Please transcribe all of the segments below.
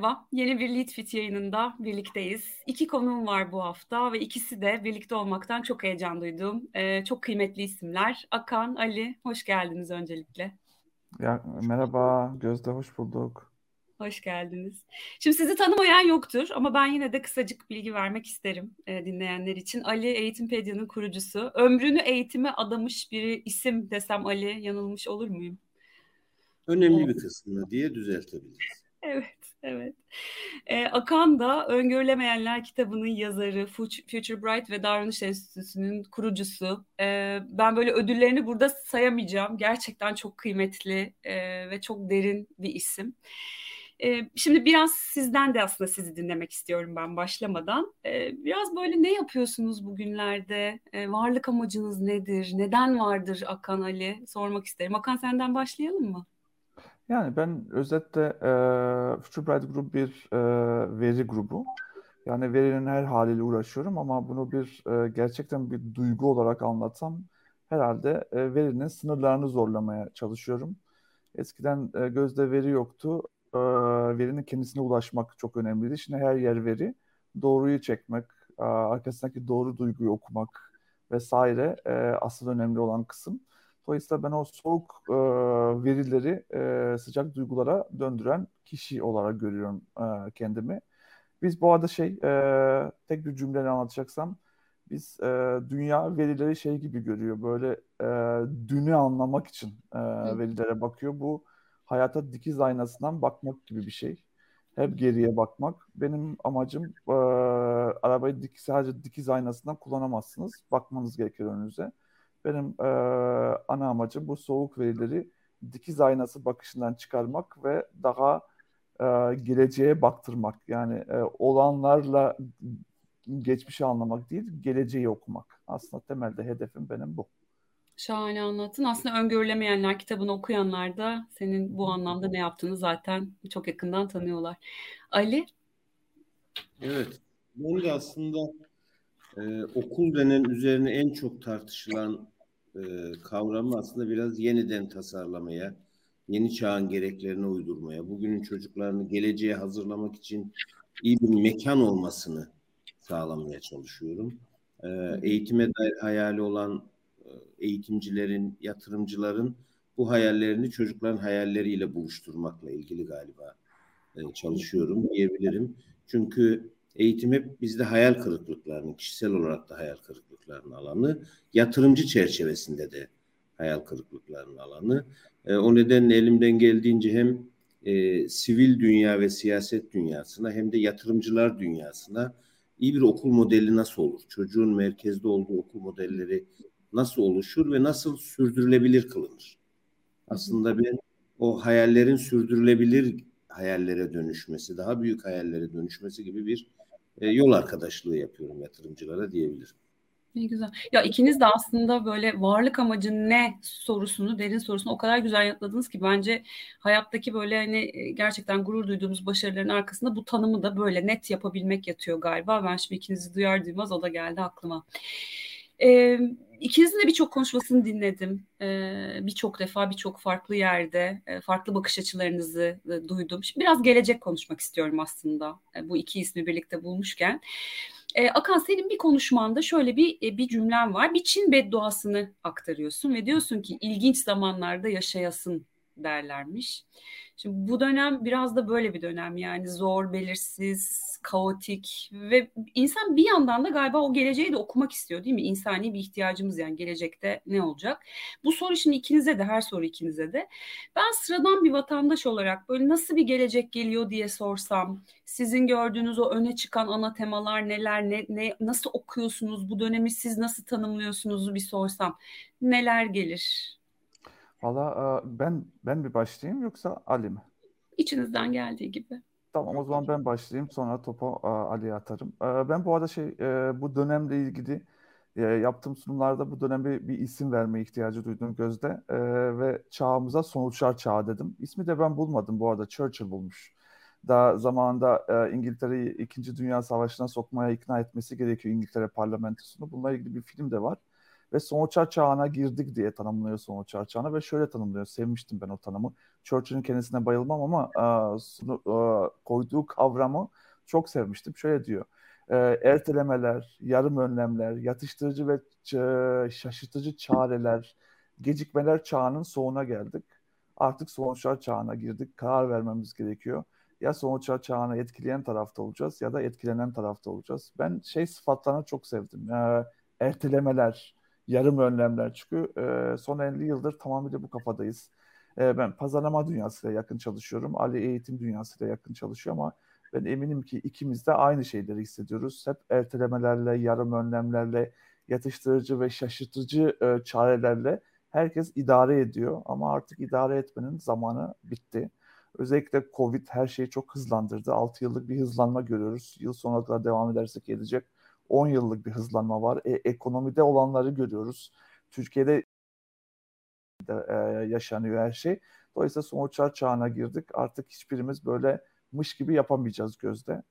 Merhaba. Yeni bir Lead Fit yayınında birlikteyiz. İki konuğum var bu hafta ve ikisi de birlikte olmaktan çok heyecan duydum. Ee, çok kıymetli isimler. Akan, Ali, hoş geldiniz öncelikle. Ya, merhaba, Gözde hoş bulduk. Hoş geldiniz. Şimdi sizi tanımayan yoktur ama ben yine de kısacık bilgi vermek isterim e, dinleyenler için. Ali Eğitimpedia'nın kurucusu. Ömrünü eğitime adamış bir isim desem Ali yanılmış olur muyum? Önemli bir kısmını diye düzeltebiliriz. Evet, evet. Ee, Akan da Öngörülemeyenler kitabının yazarı, Future Bright ve Davranış Enstitüsü'nün kurucusu. Ee, ben böyle ödüllerini burada sayamayacağım. Gerçekten çok kıymetli e, ve çok derin bir isim. Ee, şimdi biraz sizden de aslında sizi dinlemek istiyorum ben başlamadan. Ee, biraz böyle ne yapıyorsunuz bugünlerde? Ee, varlık amacınız nedir? Neden vardır Akan Ali? Sormak isterim. Akan senden başlayalım mı? Yani ben özetle e, Futurebright Group bir e, veri grubu. Yani verinin her haliyle uğraşıyorum ama bunu bir e, gerçekten bir duygu olarak anlatsam herhalde e, verinin sınırlarını zorlamaya çalışıyorum. Eskiden e, gözde veri yoktu. E, verinin kendisine ulaşmak çok önemliydi. Şimdi her yer veri. Doğruyu çekmek, e, arkasındaki doğru duyguyu okumak vesaire e, asıl önemli olan kısım. Dolayısıyla ben o soğuk e, verileri e, sıcak duygulara döndüren kişi olarak görüyorum e, kendimi. Biz bu arada şey e, tek bir cümleyle anlatacaksam biz e, dünya verileri şey gibi görüyor. Böyle e, dünü anlamak için e, verilere bakıyor. Bu hayata dikiz aynasından bakmak gibi bir şey. Hep geriye bakmak. Benim amacım e, arabayı dik, sadece dikiz aynasından kullanamazsınız. Bakmanız gerekir önünüze. Benim e, ana amacım bu soğuk verileri dikiz aynası bakışından çıkarmak ve daha e, geleceğe baktırmak. Yani e, olanlarla geçmişi anlamak değil, geleceği okumak. Aslında temelde hedefim benim bu. Şahane anlattın. Aslında Öngörülemeyenler kitabını okuyanlar da senin bu anlamda ne yaptığını zaten çok yakından tanıyorlar. Ali? Evet. Ben de aslında e, okul denen üzerine en çok tartışılan e, kavramı aslında biraz yeniden tasarlamaya, yeni çağın gereklerine uydurmaya, bugünün çocuklarını geleceğe hazırlamak için iyi bir mekan olmasını sağlamaya çalışıyorum. E, eğitime dair hayali olan e, eğitimcilerin, yatırımcıların bu hayallerini çocukların hayalleriyle buluşturmakla ilgili galiba e, çalışıyorum diyebilirim. Çünkü Eğitim hep bizde hayal kırıklıklarının, kişisel olarak da hayal kırıklıklarının alanı, yatırımcı çerçevesinde de hayal kırıklıklarının alanı. E, o nedenle elimden geldiğince hem e, sivil dünya ve siyaset dünyasına hem de yatırımcılar dünyasına iyi bir okul modeli nasıl olur? Çocuğun merkezde olduğu okul modelleri nasıl oluşur ve nasıl sürdürülebilir kılınır? Aslında ben o hayallerin sürdürülebilir hayallere dönüşmesi, daha büyük hayallere dönüşmesi gibi bir e, yol arkadaşlığı yapıyorum yatırımcılara diyebilirim. Ne güzel. Ya ikiniz de aslında böyle varlık amacı ne sorusunu, derin sorusunu o kadar güzel yanıtladınız ki bence hayattaki böyle hani e, gerçekten gurur duyduğumuz başarıların arkasında bu tanımı da böyle net yapabilmek yatıyor galiba. Ben şimdi ikinizi duyar duymaz o da geldi aklıma. Ee, ikinizin de birçok konuşmasını dinledim. Ee, birçok defa birçok farklı yerde e, farklı bakış açılarınızı e, duydum. Şimdi biraz gelecek konuşmak istiyorum aslında bu iki ismi birlikte bulmuşken. E, Akan senin bir konuşmanda şöyle bir e, bir cümlen var. Bir Çin bedduasını aktarıyorsun ve diyorsun ki ilginç zamanlarda yaşayasın derlermiş. Şimdi bu dönem biraz da böyle bir dönem yani zor, belirsiz, kaotik ve insan bir yandan da galiba o geleceği de okumak istiyor değil mi? İnsani bir ihtiyacımız yani gelecekte ne olacak? Bu soru şimdi ikinize de her soru ikinize de. Ben sıradan bir vatandaş olarak böyle nasıl bir gelecek geliyor diye sorsam, sizin gördüğünüz o öne çıkan ana temalar neler, ne, ne nasıl okuyorsunuz bu dönemi siz nasıl tanımlıyorsunuz bir sorsam neler gelir? Valla ben ben bir başlayayım yoksa Ali mi? İçinizden geldiği gibi. Tamam o zaman ben başlayayım sonra topu Ali'ye atarım. Ben bu arada şey bu dönemle ilgili yaptığım sunumlarda bu döneme bir isim verme ihtiyacı duydum Gözde ve çağımıza sonuçlar çağı dedim. İsmi de ben bulmadım bu arada Churchill bulmuş. Daha zamanında İngiltere'yi 2. Dünya Savaşı'na sokmaya ikna etmesi gerekiyor İngiltere parlamentosunu. Bununla ilgili bir film de var. Ve sonuçlar çağına girdik diye tanımlıyor sonuçlar çağına ve şöyle tanımlıyor. Sevmiştim ben o tanımı. Churchill'in kendisine bayılmam ama e, sunu, e, koyduğu kavramı çok sevmiştim. Şöyle diyor. E, ertelemeler, yarım önlemler, yatıştırıcı ve şaşırtıcı çareler, gecikmeler çağının sonuna geldik. Artık sonuçlar çağına girdik. Karar vermemiz gerekiyor. Ya sonuçlar çağını etkileyen tarafta olacağız ya da etkilenen tarafta olacağız. Ben şey sıfatlarını çok sevdim. E, ertelemeler, yarım önlemler. Çünkü e, son 50 yıldır tamamıyla bu kafadayız. E, ben pazarlama dünyasıyla yakın çalışıyorum. Ali eğitim dünyasıyla yakın çalışıyor ama ben eminim ki ikimiz de aynı şeyleri hissediyoruz. Hep ertelemelerle, yarım önlemlerle, yatıştırıcı ve şaşırtıcı e, çarelerle herkes idare ediyor. Ama artık idare etmenin zamanı bitti. Özellikle Covid her şeyi çok hızlandırdı. 6 yıllık bir hızlanma görüyoruz. Yıl sonuna kadar devam edersek gelecek 10 yıllık bir hızlanma var. E, ekonomide olanları görüyoruz. Türkiye'de de, e, yaşanıyor her şey. Dolayısıyla sonuçlar çağına girdik. Artık hiçbirimiz böyle mış gibi yapamayacağız gözde.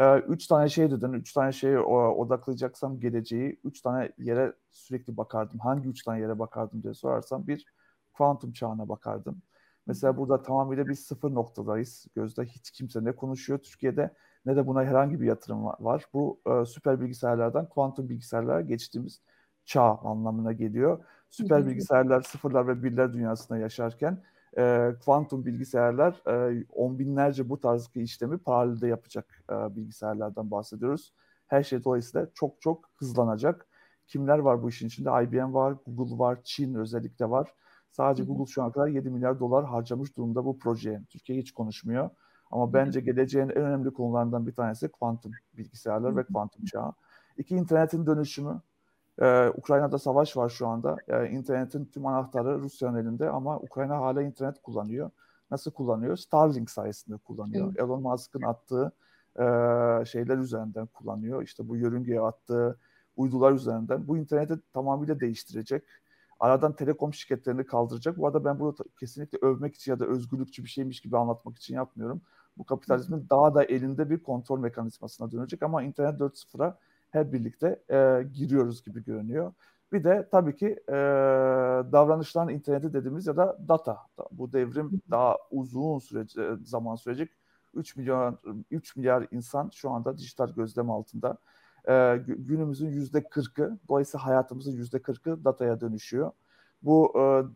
E, üç tane şey dedin. Üç tane şeye odaklayacaksam geleceği üç tane yere sürekli bakardım. Hangi üç tane yere bakardım diye sorarsam bir kuantum çağına bakardım. Mesela burada tamamıyla bir sıfır noktadayız. Gözde hiç kimse ne konuşuyor Türkiye'de ne de buna herhangi bir yatırım var. Bu e, süper bilgisayarlardan kuantum bilgisayarlara geçtiğimiz çağ anlamına geliyor. Süper bilgisayarlar sıfırlar ve birler dünyasında yaşarken e, kuantum bilgisayarlar e, on binlerce bu tarz işlemi paralelde yapacak e, bilgisayarlardan bahsediyoruz. Her şey dolayısıyla çok çok hızlanacak. Kimler var bu işin içinde? IBM var, Google var, Çin özellikle var. Sadece Google şu ana kadar 7 milyar dolar harcamış durumda bu projeye. Türkiye hiç konuşmuyor. Ama bence geleceğin en önemli konularından bir tanesi kuantum bilgisayarlar ve kuantum çağı. İki internetin dönüşümü. Ee, Ukrayna'da savaş var şu anda. Ee, internetin tüm anahtarı Rusya'nın elinde ama Ukrayna hala internet kullanıyor. Nasıl kullanıyor? Starlink sayesinde kullanıyor. Evet. Elon Musk'ın attığı e, şeyler üzerinden kullanıyor. İşte bu yörüngeye attığı uydular üzerinden. Bu interneti tamamıyla değiştirecek aradan telekom şirketlerini kaldıracak. Bu arada ben bunu kesinlikle övmek için ya da özgürlükçü bir şeymiş gibi anlatmak için yapmıyorum. Bu kapitalizmin daha da elinde bir kontrol mekanizmasına dönecek ama internet 4.0'a hep birlikte e, giriyoruz gibi görünüyor. Bir de tabii ki e, davranışların interneti dediğimiz ya da data. Bu devrim daha uzun sürece, zaman sürecek. 3 milyon 3 milyar insan şu anda dijital gözlem altında e, günümüzün yüzde kırkı, dolayısıyla hayatımızın yüzde kırkı dataya dönüşüyor. Bu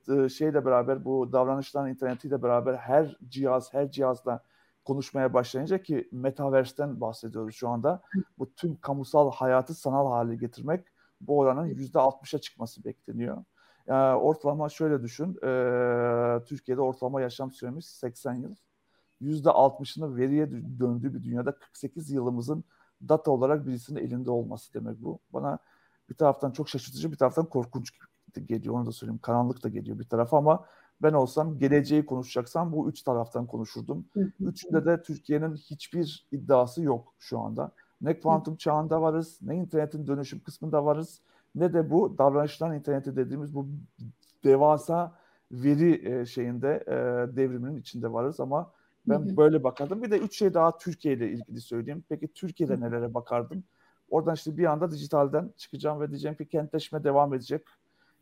e, şeyle beraber, bu davranışların internetiyle beraber her cihaz, her cihazla konuşmaya başlayınca ki Metaverse'den bahsediyoruz şu anda. Bu tüm kamusal hayatı sanal hale getirmek bu oranın yüzde altmışa çıkması bekleniyor. E, ortalama şöyle düşün, e, Türkiye'de ortalama yaşam süremiz 80 yıl. Yüzde altmışını veriye döndüğü bir dünyada 48 yılımızın data olarak birisinin elinde olması demek bu. Bana bir taraftan çok şaşırtıcı bir taraftan korkunç geliyor onu da söyleyeyim. Karanlık da geliyor bir taraf ama ben olsam geleceği konuşacaksam bu üç taraftan konuşurdum. Üçünde de Türkiye'nin hiçbir iddiası yok şu anda. Ne kuantum çağında varız, ne internetin dönüşüm kısmında varız, ne de bu davranışların interneti dediğimiz bu devasa veri şeyinde devriminin içinde varız ama ben hı hı. böyle bakardım. Bir de üç şey daha Türkiye ile ilgili söyleyeyim. Peki Türkiye'de hı. nelere bakardım? Oradan işte bir anda dijitalden çıkacağım ve diyeceğim ki kentleşme devam edecek.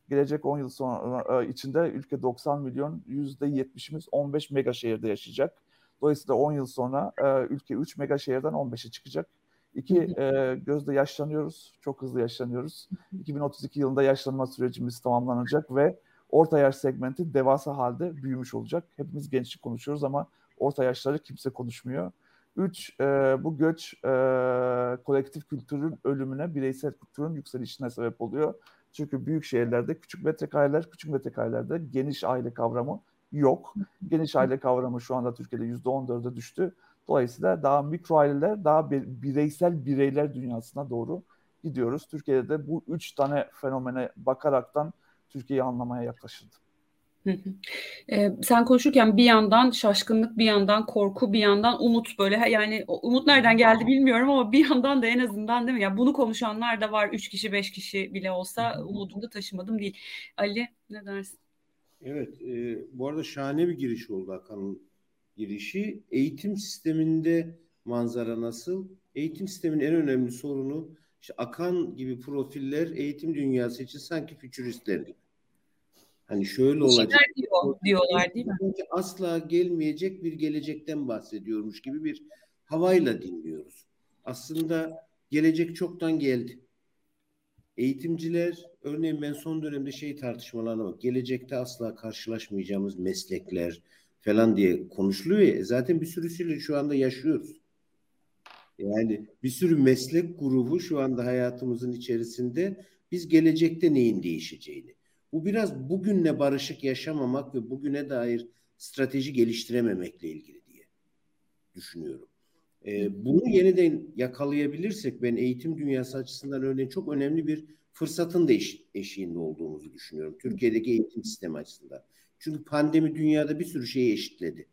Gelecek 10 yıl sonra e, içinde ülke 90 milyon %70'imiz 15 mega şehirde yaşayacak. Dolayısıyla 10 yıl sonra e, ülke 3 mega şehirden 15'e çıkacak. İki, e, gözde yaşlanıyoruz. Çok hızlı yaşlanıyoruz. 2032 yılında yaşlanma sürecimiz tamamlanacak ve orta yaş segmenti devasa halde büyümüş olacak. Hepimiz gençlik konuşuyoruz ama Orta yaşları kimse konuşmuyor. Üç, e, bu göç e, kolektif kültürün ölümüne, bireysel kültürün yükselişine sebep oluyor. Çünkü büyük şehirlerde küçük metrekayreler, küçük metrekarelerde geniş aile kavramı yok. Geniş aile kavramı şu anda Türkiye'de yüzde on dörde düştü. Dolayısıyla daha mikro aileler, daha bireysel bireyler dünyasına doğru gidiyoruz. Türkiye'de de bu üç tane fenomene bakaraktan Türkiye'yi anlamaya yaklaşıldı. Ee, sen konuşurken bir yandan şaşkınlık, bir yandan korku, bir yandan umut böyle yani umut nereden geldi bilmiyorum ama bir yandan da en azından değil mi? Ya bunu konuşanlar da var. Üç kişi, beş kişi bile olsa umudumu da taşımadım değil. Ali ne dersin? Evet, e, bu arada şahane bir giriş oldu Hakan'ın girişi. Eğitim sisteminde manzara nasıl? Eğitim sisteminin en önemli sorunu İşte Akan gibi profiller eğitim dünyası için sanki fütüristler gibi. Hani şöyle olacak. Diyor, diyorlar değil mi? Asla gelmeyecek bir gelecekten bahsediyormuş gibi bir havayla dinliyoruz. Aslında gelecek çoktan geldi. Eğitimciler örneğin ben son dönemde şey tartışmalarına bak. Gelecekte asla karşılaşmayacağımız meslekler falan diye konuşuluyor ya. Zaten bir sürüsüyle şu anda yaşıyoruz. Yani bir sürü meslek grubu şu anda hayatımızın içerisinde biz gelecekte neyin değişeceğini. Bu biraz bugünle barışık yaşamamak ve bugüne dair strateji geliştirememekle ilgili diye düşünüyorum. Ee, bunu yeniden yakalayabilirsek ben eğitim dünyası açısından örneğin çok önemli bir fırsatın da eş, eşiğinde olduğumuzu düşünüyorum. Türkiye'deki eğitim sistemi açısından. Çünkü pandemi dünyada bir sürü şeyi eşitledi.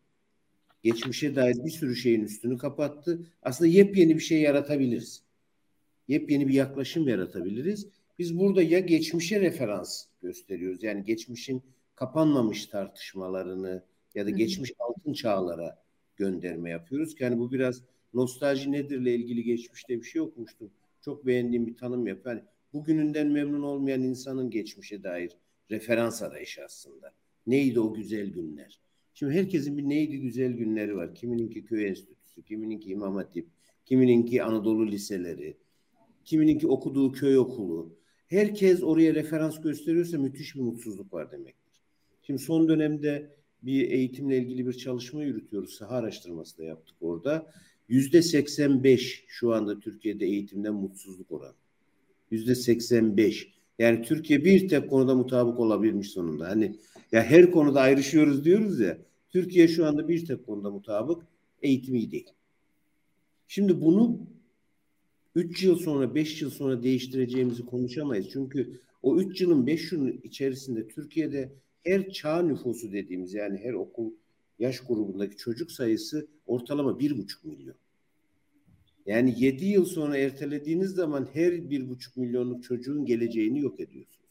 Geçmişe dair bir sürü şeyin üstünü kapattı. Aslında yepyeni bir şey yaratabiliriz. Yepyeni bir yaklaşım yaratabiliriz. Biz burada ya geçmişe referans gösteriyoruz. Yani geçmişin kapanmamış tartışmalarını ya da geçmiş altın çağlara gönderme yapıyoruz. Yani bu biraz nostalji nedirle ilgili geçmişte bir şey okumuştum. Çok beğendiğim bir tanım yap. Yani bugününden memnun olmayan insanın geçmişe dair referans arayışı aslında. Neydi o güzel günler? Şimdi herkesin bir neydi güzel günleri var. Kimininki köy enstitüsü, kimininki imam hatip, kimininki Anadolu liseleri, kimininki okuduğu köy okulu. Herkes oraya referans gösteriyorsa müthiş bir mutsuzluk var demektir. Şimdi son dönemde bir eğitimle ilgili bir çalışma yürütüyoruz. Saha araştırması da yaptık orada. Yüzde 85 şu anda Türkiye'de eğitimden mutsuzluk oranı. Yüzde 85. Yani Türkiye bir tek konuda mutabık olabilmiş sonunda. Hani ya her konuda ayrışıyoruz diyoruz ya. Türkiye şu anda bir tek konuda mutabık. Eğitim iyi değil. Şimdi bunu 3 yıl sonra 5 yıl sonra değiştireceğimizi konuşamayız. Çünkü o 3 yılın 5 yılın içerisinde Türkiye'de her çağ nüfusu dediğimiz yani her okul yaş grubundaki çocuk sayısı ortalama bir buçuk milyon. Yani yedi yıl sonra ertelediğiniz zaman her bir buçuk milyonluk çocuğun geleceğini yok ediyorsunuz.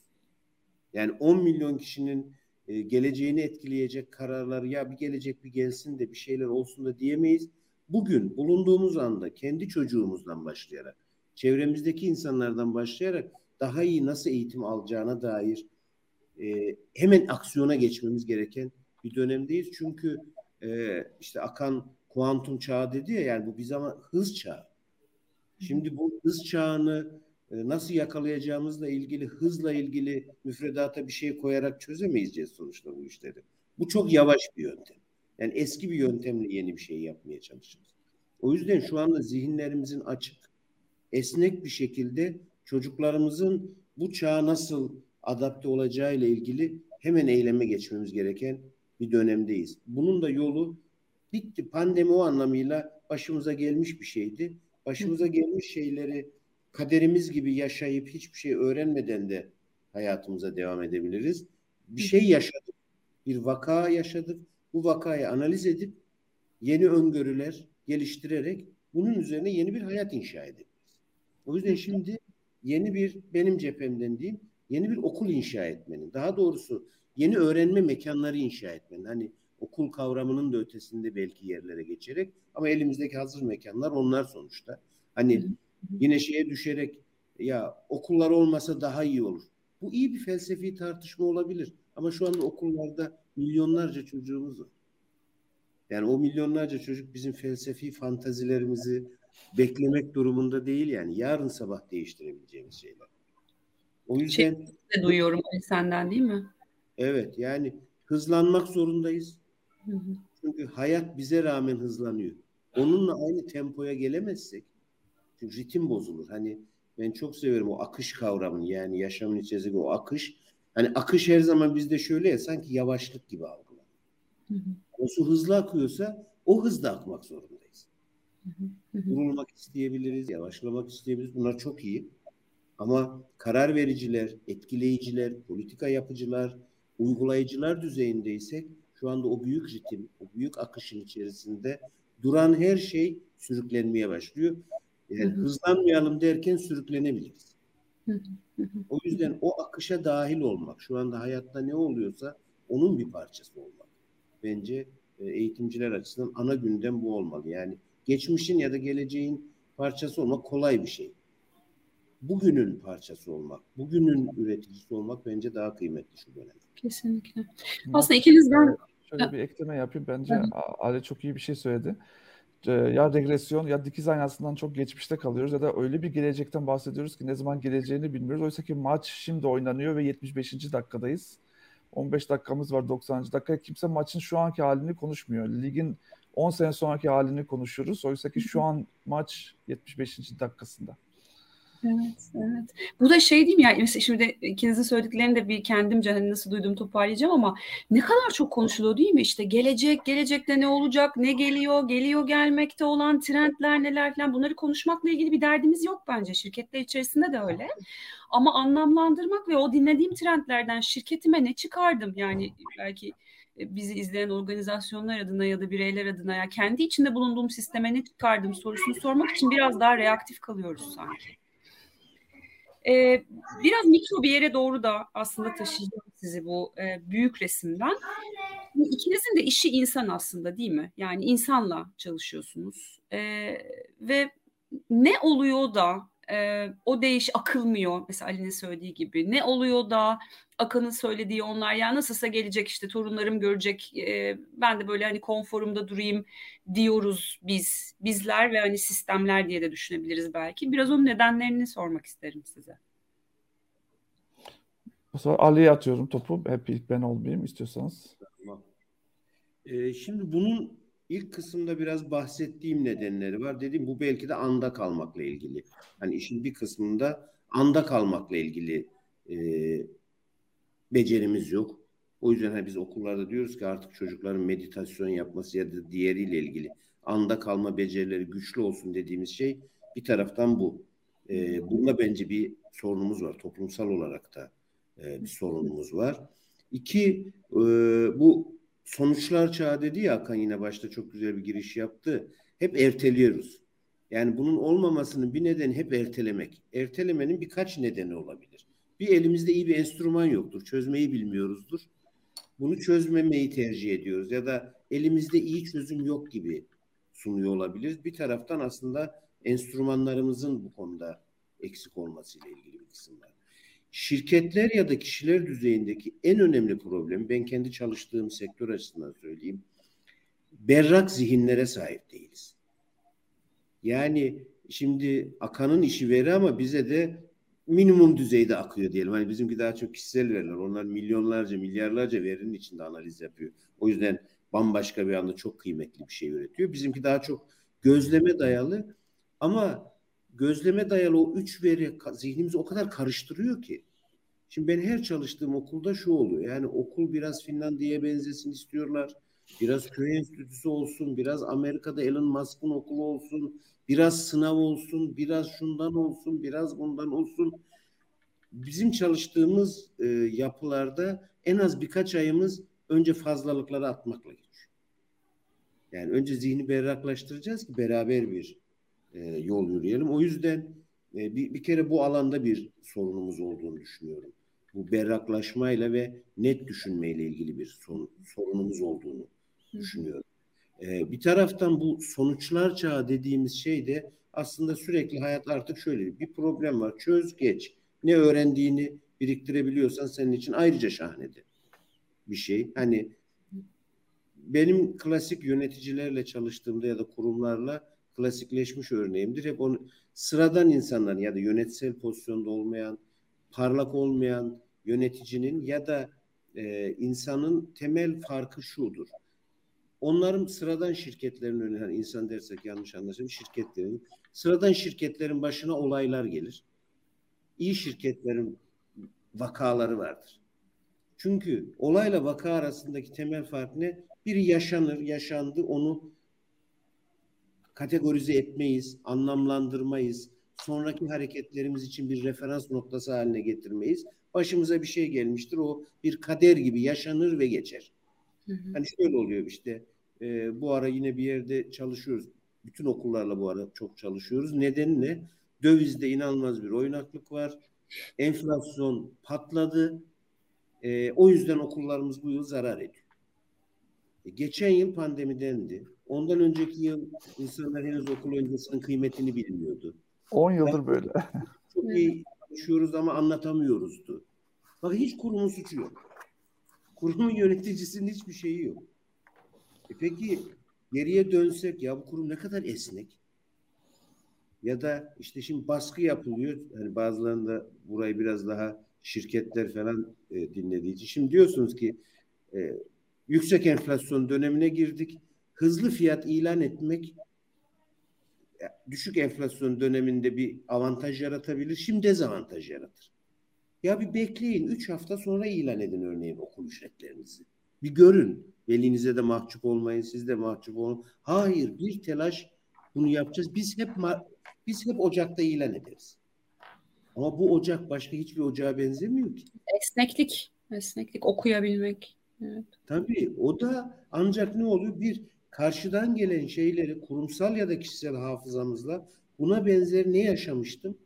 Yani on milyon kişinin e, geleceğini etkileyecek kararlar ya bir gelecek bir gelsin de bir şeyler olsun da diyemeyiz. Bugün bulunduğumuz anda kendi çocuğumuzdan başlayarak, çevremizdeki insanlardan başlayarak daha iyi nasıl eğitim alacağına dair e, hemen aksiyona geçmemiz gereken bir dönemdeyiz. Çünkü e, işte akan kuantum çağı dedi ya yani bu bir zaman hız çağı. Şimdi bu hız çağını e, nasıl yakalayacağımızla ilgili hızla ilgili müfredata bir şey koyarak çözemeyeceğiz sonuçta bu işleri. Bu çok yavaş bir yöntem. Yani eski bir yöntemle yeni bir şey yapmaya çalışacağız. O yüzden şu anda zihinlerimizin açık, esnek bir şekilde çocuklarımızın bu çağa nasıl adapte olacağı ile ilgili hemen eyleme geçmemiz gereken bir dönemdeyiz. Bunun da yolu bitti. Pandemi o anlamıyla başımıza gelmiş bir şeydi. Başımıza gelmiş şeyleri kaderimiz gibi yaşayıp hiçbir şey öğrenmeden de hayatımıza devam edebiliriz. Bir şey yaşadık. Bir vaka yaşadık. Bu vakayı analiz edip yeni öngörüler geliştirerek bunun üzerine yeni bir hayat inşa edebiliriz. O yüzden şimdi yeni bir benim cephemden diyeyim yeni bir okul inşa etmenin daha doğrusu yeni öğrenme mekanları inşa etmenin hani okul kavramının da ötesinde belki yerlere geçerek ama elimizdeki hazır mekanlar onlar sonuçta. Hani yine şeye düşerek ya okullar olmasa daha iyi olur. Bu iyi bir felsefi tartışma olabilir. Ama şu anda okullarda milyonlarca çocuğumuz var. Yani o milyonlarca çocuk bizim felsefi fantazilerimizi beklemek durumunda değil yani. Yarın sabah değiştirebileceğimiz şeyler. O yüzden şey de duyuyorum senden değil mi? Evet yani hızlanmak zorundayız. Hı hı. Çünkü hayat bize rağmen hızlanıyor. Onunla aynı tempoya gelemezsek çünkü ritim bozulur. Hani ben çok severim o akış kavramını yani yaşamın içerisindeki o akış. Hani akış her zaman bizde şöyle ya sanki yavaşlık gibi algılanır. O su hızlı akıyorsa o hızda akmak zorundayız. Durulmak isteyebiliriz, yavaşlamak isteyebiliriz. Bunlar çok iyi. Ama karar vericiler, etkileyiciler, politika yapıcılar, uygulayıcılar düzeyindeysek şu anda o büyük ritim, o büyük akışın içerisinde duran her şey sürüklenmeye başlıyor. Yani hı hı. hızlanmayalım derken sürüklenebiliriz. O yüzden o akışa dahil olmak, şu anda hayatta ne oluyorsa onun bir parçası olmak. Bence e, eğitimciler açısından ana gündem bu olmalı. Yani geçmişin ya da geleceğin parçası olmak kolay bir şey. bugünün parçası olmak, bugünün üreticisi olmak bence daha kıymetli şu dönemde. Kesinlikle. Aslında ikinizden şöyle bir ekleme yapayım. Bence Ali çok iyi bir şey söyledi. Ya regresyon ya dikiz aynasından çok geçmişte kalıyoruz ya da öyle bir gelecekten bahsediyoruz ki ne zaman geleceğini bilmiyoruz. Oysa ki maç şimdi oynanıyor ve 75. dakikadayız. 15 dakikamız var 90. dakika. Kimse maçın şu anki halini konuşmuyor. Ligin 10 sene sonraki halini konuşuyoruz. Oysa ki şu an maç 75. dakikasında. Evet. Bu da şey mi ya mesela şimdi ikinizin söylediklerini de bir kendimce hani nasıl duyduğumu toparlayacağım ama ne kadar çok konuşuluyor değil mi? İşte gelecek, gelecekte ne olacak, ne geliyor, geliyor gelmekte olan trendler neler falan bunları konuşmakla ilgili bir derdimiz yok bence. Şirketler içerisinde de öyle. Ama anlamlandırmak ve o dinlediğim trendlerden şirketime ne çıkardım yani belki e, bizi izleyen organizasyonlar adına ya da bireyler adına ya kendi içinde bulunduğum sisteme ne çıkardım sorusunu sormak için biraz daha reaktif kalıyoruz sanki. Ee, biraz mikro bir yere doğru da aslında taşıyacağım sizi bu e, büyük resimden. İkinizin de işi insan aslında değil mi? Yani insanla çalışıyorsunuz. Ee, ve ne oluyor da e, o değiş akılmıyor mesela Ali'nin söylediği gibi. Ne oluyor da Akan'ın söylediği onlar ya nasılsa gelecek işte torunlarım görecek e, ben de böyle hani konforumda durayım diyoruz biz bizler ve hani sistemler diye de düşünebiliriz belki. Biraz onun nedenlerini sormak isterim size. O zaman Ali'ye atıyorum topu. Hep ilk ben olmayayım istiyorsanız. Tamam. Ee, şimdi bunun ilk kısımda biraz bahsettiğim nedenleri var. Dedim bu belki de anda kalmakla ilgili. Hani işin bir kısmında anda kalmakla ilgili e, becerimiz yok. O yüzden hani biz okullarda diyoruz ki artık çocukların meditasyon yapması ya da diğeriyle ilgili anda kalma becerileri güçlü olsun dediğimiz şey bir taraftan bu. E, bunda bence bir sorunumuz var. Toplumsal olarak da e, bir sorunumuz var. İki, e, bu sonuçlar çağı dedi ya Hakan yine başta çok güzel bir giriş yaptı. Hep erteliyoruz. Yani bunun olmamasının bir nedeni hep ertelemek. Ertelemenin birkaç nedeni olabilir. Bir elimizde iyi bir enstrüman yoktur. Çözmeyi bilmiyoruzdur. Bunu çözmemeyi tercih ediyoruz ya da elimizde iyi çözüm yok gibi sunuyor olabiliriz. Bir taraftan aslında enstrümanlarımızın bu konuda eksik olmasıyla ilgili bir kısım var. Şirketler ya da kişiler düzeyindeki en önemli problem ben kendi çalıştığım sektör açısından söyleyeyim. Berrak zihinlere sahip değiliz. Yani şimdi akanın işi veri ama bize de minimum düzeyde akıyor diyelim. Hani bizimki daha çok kişisel veriler. Onlar milyonlarca, milyarlarca verinin içinde analiz yapıyor. O yüzden bambaşka bir anda çok kıymetli bir şey üretiyor. Bizimki daha çok gözleme dayalı ama gözleme dayalı o üç veri zihnimizi o kadar karıştırıyor ki. Şimdi ben her çalıştığım okulda şu oluyor. Yani okul biraz Finlandiya'ya benzesin istiyorlar. Biraz köy enstitüsü olsun, biraz Amerika'da Elon Musk'ın okulu olsun, biraz sınav olsun, biraz şundan olsun, biraz bundan olsun. Bizim çalıştığımız e, yapılarda en az birkaç ayımız önce fazlalıkları atmakla geçiyor. Yani önce zihni berraklaştıracağız ki beraber bir e, yol yürüyelim. O yüzden e, bir, bir kere bu alanda bir sorunumuz olduğunu düşünüyorum. Bu berraklaşmayla ve net düşünmeyle ilgili bir sorun, sorunumuz olduğunu düşünüyorum. E, bir taraftan bu sonuçlar çağı dediğimiz şey de aslında sürekli hayat artık şöyle bir problem var. Çöz geç. Ne öğrendiğini biriktirebiliyorsan senin için ayrıca şahanedir bir şey. Hani benim klasik yöneticilerle çalıştığımda ya da kurumlarla klasikleşmiş örneğimdir. Hep onu sıradan insanların ya da yönetsel pozisyonda olmayan, parlak olmayan yöneticinin ya da e, insanın temel farkı şudur. Onların sıradan şirketlerin önüne, yani insan dersek yanlış anlaşılır, şirketlerin, sıradan şirketlerin başına olaylar gelir. İyi şirketlerin vakaları vardır. Çünkü olayla vaka arasındaki temel fark ne? Biri yaşanır, yaşandı, onu kategorize etmeyiz, anlamlandırmayız, sonraki hareketlerimiz için bir referans noktası haline getirmeyiz. Başımıza bir şey gelmiştir, o bir kader gibi yaşanır ve geçer. Hı hı. Hani şöyle oluyor işte, e, bu ara yine bir yerde çalışıyoruz. Bütün okullarla bu ara çok çalışıyoruz. Nedeni ne? Dövizde inanılmaz bir oynaklık var. Enflasyon patladı. E, o yüzden okullarımız bu yıl zarar ediyor. E, geçen yıl pandemidendi. Ondan önceki yıl insanlar henüz okul öncesinin kıymetini bilmiyordu. 10 yıldır böyle. Çok iyi konuşuyoruz ama anlatamıyoruzdu. Bak hiç kurumun suçu yok. Kurumun yöneticisinin hiçbir şeyi yok. E peki geriye dönsek ya bu kurum ne kadar esnek? Ya da işte şimdi baskı yapılıyor. Hani bazılarında burayı biraz daha şirketler falan e, dinlediği için. Şimdi diyorsunuz ki e, yüksek enflasyon dönemine girdik. Hızlı fiyat ilan etmek düşük enflasyon döneminde bir avantaj yaratabilir. Şimdi dezavantaj yaratır. Ya bir bekleyin. Üç hafta sonra ilan edin örneğin okul ücretlerinizi. Bir görün. Velinize de mahcup olmayın. Siz de mahcup olun. Hayır. Bir telaş bunu yapacağız. Biz hep biz hep Ocak'ta ilan ederiz. Ama bu Ocak başka hiçbir ocağa benzemiyor ki. Esneklik. Esneklik. Okuyabilmek. Evet. Tabii o da ancak ne oluyor? Bir karşıdan gelen şeyleri kurumsal ya da kişisel hafızamızla buna benzer ne yaşamıştım?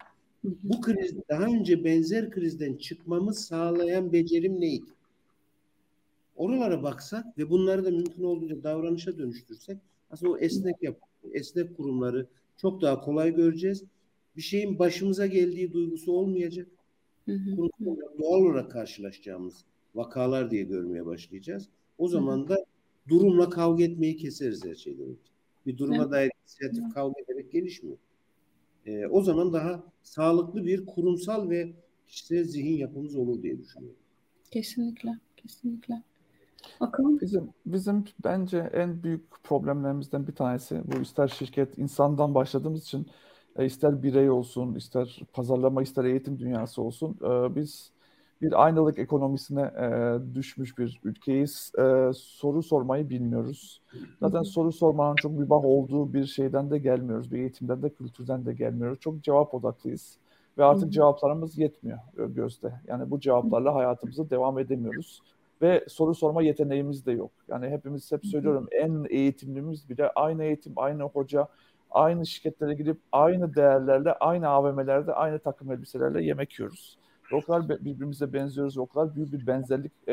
Bu kriz daha önce benzer krizden çıkmamı sağlayan becerim neydi? Oralara baksak ve bunları da mümkün olduğunca davranışa dönüştürsek aslında o esnek yap, esnek kurumları çok daha kolay göreceğiz. Bir şeyin başımıza geldiği duygusu olmayacak. Hı. Doğal olarak karşılaşacağımız vakalar diye görmeye başlayacağız. O zaman da durumla kavga etmeyi keseriz her şeyden önce. Bir duruma evet. dair inisiyatif kavga ederek gelişmiyor. Ee, o zaman daha sağlıklı bir kurumsal ve kişisel zihin yapımız olur diye düşünüyorum. Kesinlikle, kesinlikle. Bakalım. Bizim, bizim bence en büyük problemlerimizden bir tanesi bu ister şirket insandan başladığımız için e, ister birey olsun, ister pazarlama, ister eğitim dünyası olsun e, biz bir aynalık ekonomisine e, düşmüş bir ülkeyiz. E, soru sormayı bilmiyoruz. Zaten soru sormanın çok mübah olduğu bir şeyden de gelmiyoruz. Bir eğitimden de kültürden de gelmiyoruz. Çok cevap odaklıyız. Ve artık cevaplarımız yetmiyor gözde. Yani bu cevaplarla hayatımıza devam edemiyoruz. Ve soru sorma yeteneğimiz de yok. Yani hepimiz hep söylüyorum en eğitimlimiz bile aynı eğitim, aynı hoca, aynı şirketlere gidip aynı değerlerle, aynı AVM'lerde, aynı takım elbiselerle yemek yiyoruz o kadar birbirimize benziyoruz, o kadar büyük bir benzerlik,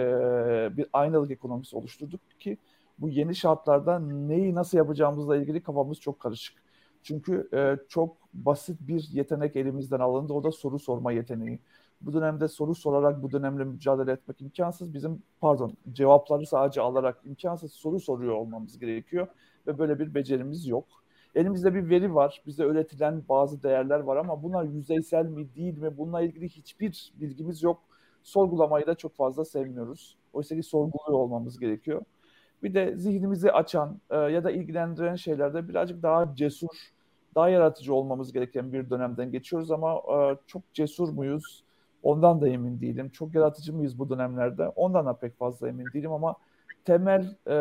bir aynalık ekonomisi oluşturduk ki bu yeni şartlarda neyi nasıl yapacağımızla ilgili kafamız çok karışık. Çünkü çok basit bir yetenek elimizden alındı, o da soru sorma yeteneği. Bu dönemde soru sorarak bu dönemle mücadele etmek imkansız. Bizim pardon cevapları sadece alarak imkansız soru soruyor olmamız gerekiyor ve böyle bir becerimiz yok. Elimizde bir veri var. Bize öğretilen bazı değerler var ama bunlar yüzeysel mi değil mi? Bununla ilgili hiçbir bilgimiz yok. Sorgulamayı da çok fazla sevmiyoruz. Oysa ki sorguluyor olmamız gerekiyor. Bir de zihnimizi açan e, ya da ilgilendiren şeylerde birazcık daha cesur, daha yaratıcı olmamız gereken bir dönemden geçiyoruz ama e, çok cesur muyuz? Ondan da emin değilim. Çok yaratıcı mıyız bu dönemlerde? Ondan da pek fazla emin değilim ama temel e,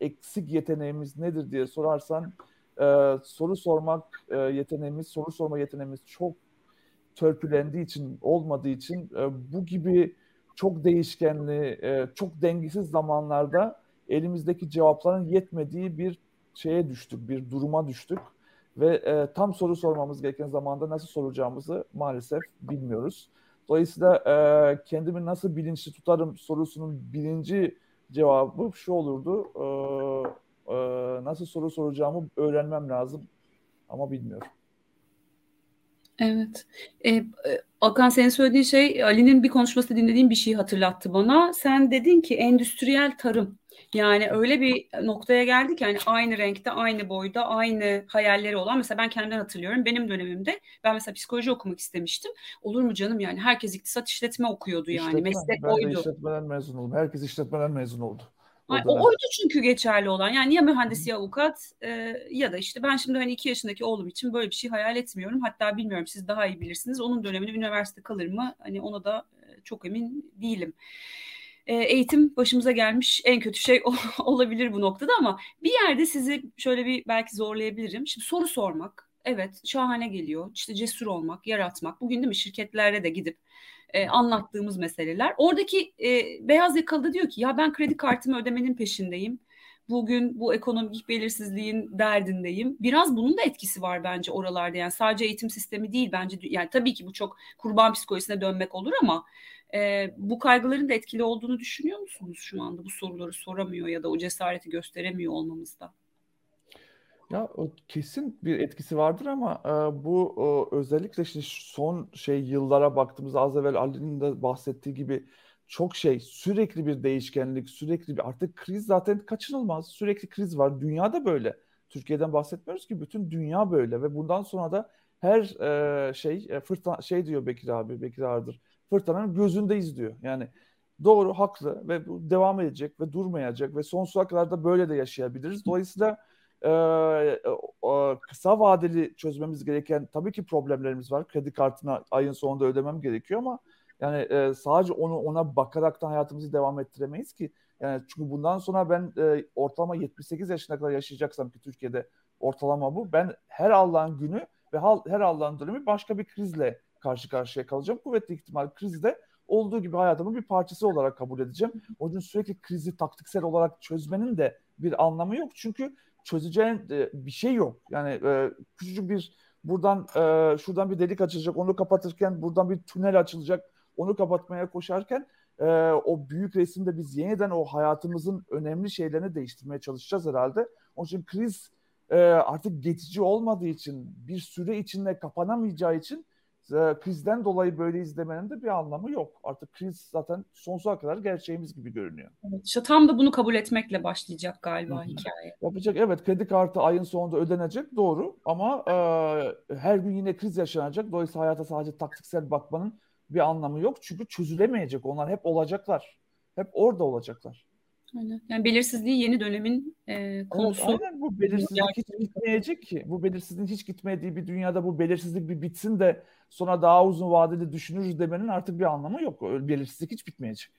eksik yeteneğimiz nedir diye sorarsan e, soru sormak e, yeteneğimiz, soru sorma yeteneğimiz çok törpülendiği için, olmadığı için e, bu gibi çok değişkenli, e, çok dengesiz zamanlarda elimizdeki cevapların yetmediği bir şeye düştük, bir duruma düştük ve e, tam soru sormamız gereken zamanda nasıl soracağımızı maalesef bilmiyoruz. Dolayısıyla e, kendimi nasıl bilinçli tutarım sorusunun birinci cevabı şu olurdu. E, e, nasıl soru soracağımı öğrenmem lazım ama bilmiyorum. Evet. Ee, Akan senin söylediğin şey Ali'nin bir konuşması dinlediğim bir şeyi hatırlattı bana. Sen dedin ki endüstriyel tarım. Yani öyle bir noktaya geldik yani aynı renkte, aynı boyda, aynı hayalleri olan. Mesela ben kendimden hatırlıyorum. Benim dönemimde ben mesela psikoloji okumak istemiştim. Olur mu canım yani herkes iktisat işletme okuyordu yani. İşletme, Meslek ben oydu. Ben de işletmeden mezun oldum. Herkes işletmeden mezun oldu. O, o oydu çünkü geçerli olan. Yani ya mühendis ya avukat e, ya da işte ben şimdi hani iki yaşındaki oğlum için böyle bir şey hayal etmiyorum. Hatta bilmiyorum siz daha iyi bilirsiniz. Onun döneminde üniversite kalır mı? Hani ona da e, çok emin değilim. E, eğitim başımıza gelmiş en kötü şey olabilir bu noktada ama bir yerde sizi şöyle bir belki zorlayabilirim. Şimdi soru sormak evet şahane geliyor. İşte cesur olmak, yaratmak. Bugün değil mi şirketlerde de gidip e, anlattığımız meseleler. Oradaki e, beyaz yakalı diyor ki ya ben kredi kartımı ödemenin peşindeyim. Bugün bu ekonomik belirsizliğin derdindeyim. Biraz bunun da etkisi var bence oralarda. Yani sadece eğitim sistemi değil bence. Yani tabii ki bu çok kurban psikolojisine dönmek olur ama e, bu kaygıların da etkili olduğunu düşünüyor musunuz şu anda bu soruları soramıyor ya da o cesareti gösteremiyor olmamızda? Ya o kesin bir etkisi vardır ama e, bu o, özellikle işte son şey yıllara baktığımızda az evvel Ali'nin de bahsettiği gibi çok şey sürekli bir değişkenlik sürekli bir artık kriz zaten kaçınılmaz. Sürekli kriz var. Dünyada böyle. Türkiye'den bahsetmiyoruz ki bütün dünya böyle ve bundan sonra da her e, şey e, fırtına şey diyor Bekir abi Bekir Ardır fırtınanın gözündeyiz diyor. Yani doğru haklı ve bu devam edecek ve durmayacak ve sonsuza kadar da böyle de yaşayabiliriz. Dolayısıyla e, e, kısa vadeli çözmemiz gereken tabii ki problemlerimiz var. Kredi kartına ayın sonunda ödemem gerekiyor ama yani e, sadece onu ona bakaraktan hayatımızı devam ettiremeyiz ki. Yani çünkü bundan sonra ben e, ortalama 78 yaşına kadar yaşayacaksam ki Türkiye'de ortalama bu. Ben her Allah'ın günü ve her Allah'ın dönemi başka bir krizle karşı karşıya kalacağım. Kuvvetli ihtimal krizde olduğu gibi hayatımın bir parçası olarak kabul edeceğim. O yüzden sürekli krizi taktiksel olarak çözmenin de bir anlamı yok. Çünkü çözeceğin e, bir şey yok. Yani e, küçücük bir buradan e, şuradan bir delik açılacak onu kapatırken buradan bir tünel açılacak onu kapatmaya koşarken e, o büyük resimde biz yeniden o hayatımızın önemli şeylerini değiştirmeye çalışacağız herhalde. Onun için kriz e, artık geçici olmadığı için bir süre içinde kapanamayacağı için e, krizden dolayı böyle izlemenin de bir anlamı yok. Artık kriz zaten sonsuza kadar gerçeğimiz gibi görünüyor. Evet, işte tam da bunu kabul etmekle başlayacak galiba Hı-hı. hikaye. Yapacak evet kredi kartı ayın sonunda ödenecek doğru ama e, her gün yine kriz yaşanacak. Dolayısıyla hayata sadece taktiksel bakmanın bir anlamı yok. Çünkü çözülemeyecek. Onlar hep olacaklar. Hep orada olacaklar. Aynen. Yani belirsizliği yeni dönemin e, konusu. Evet, aynen bu belirsizlik hiç gitmeyecek ki. Bu belirsizliğin hiç gitmediği bir dünyada bu belirsizlik bir bitsin de sonra daha uzun vadeli düşünürüz demenin artık bir anlamı yok. Öyle belirsizlik hiç bitmeyecek.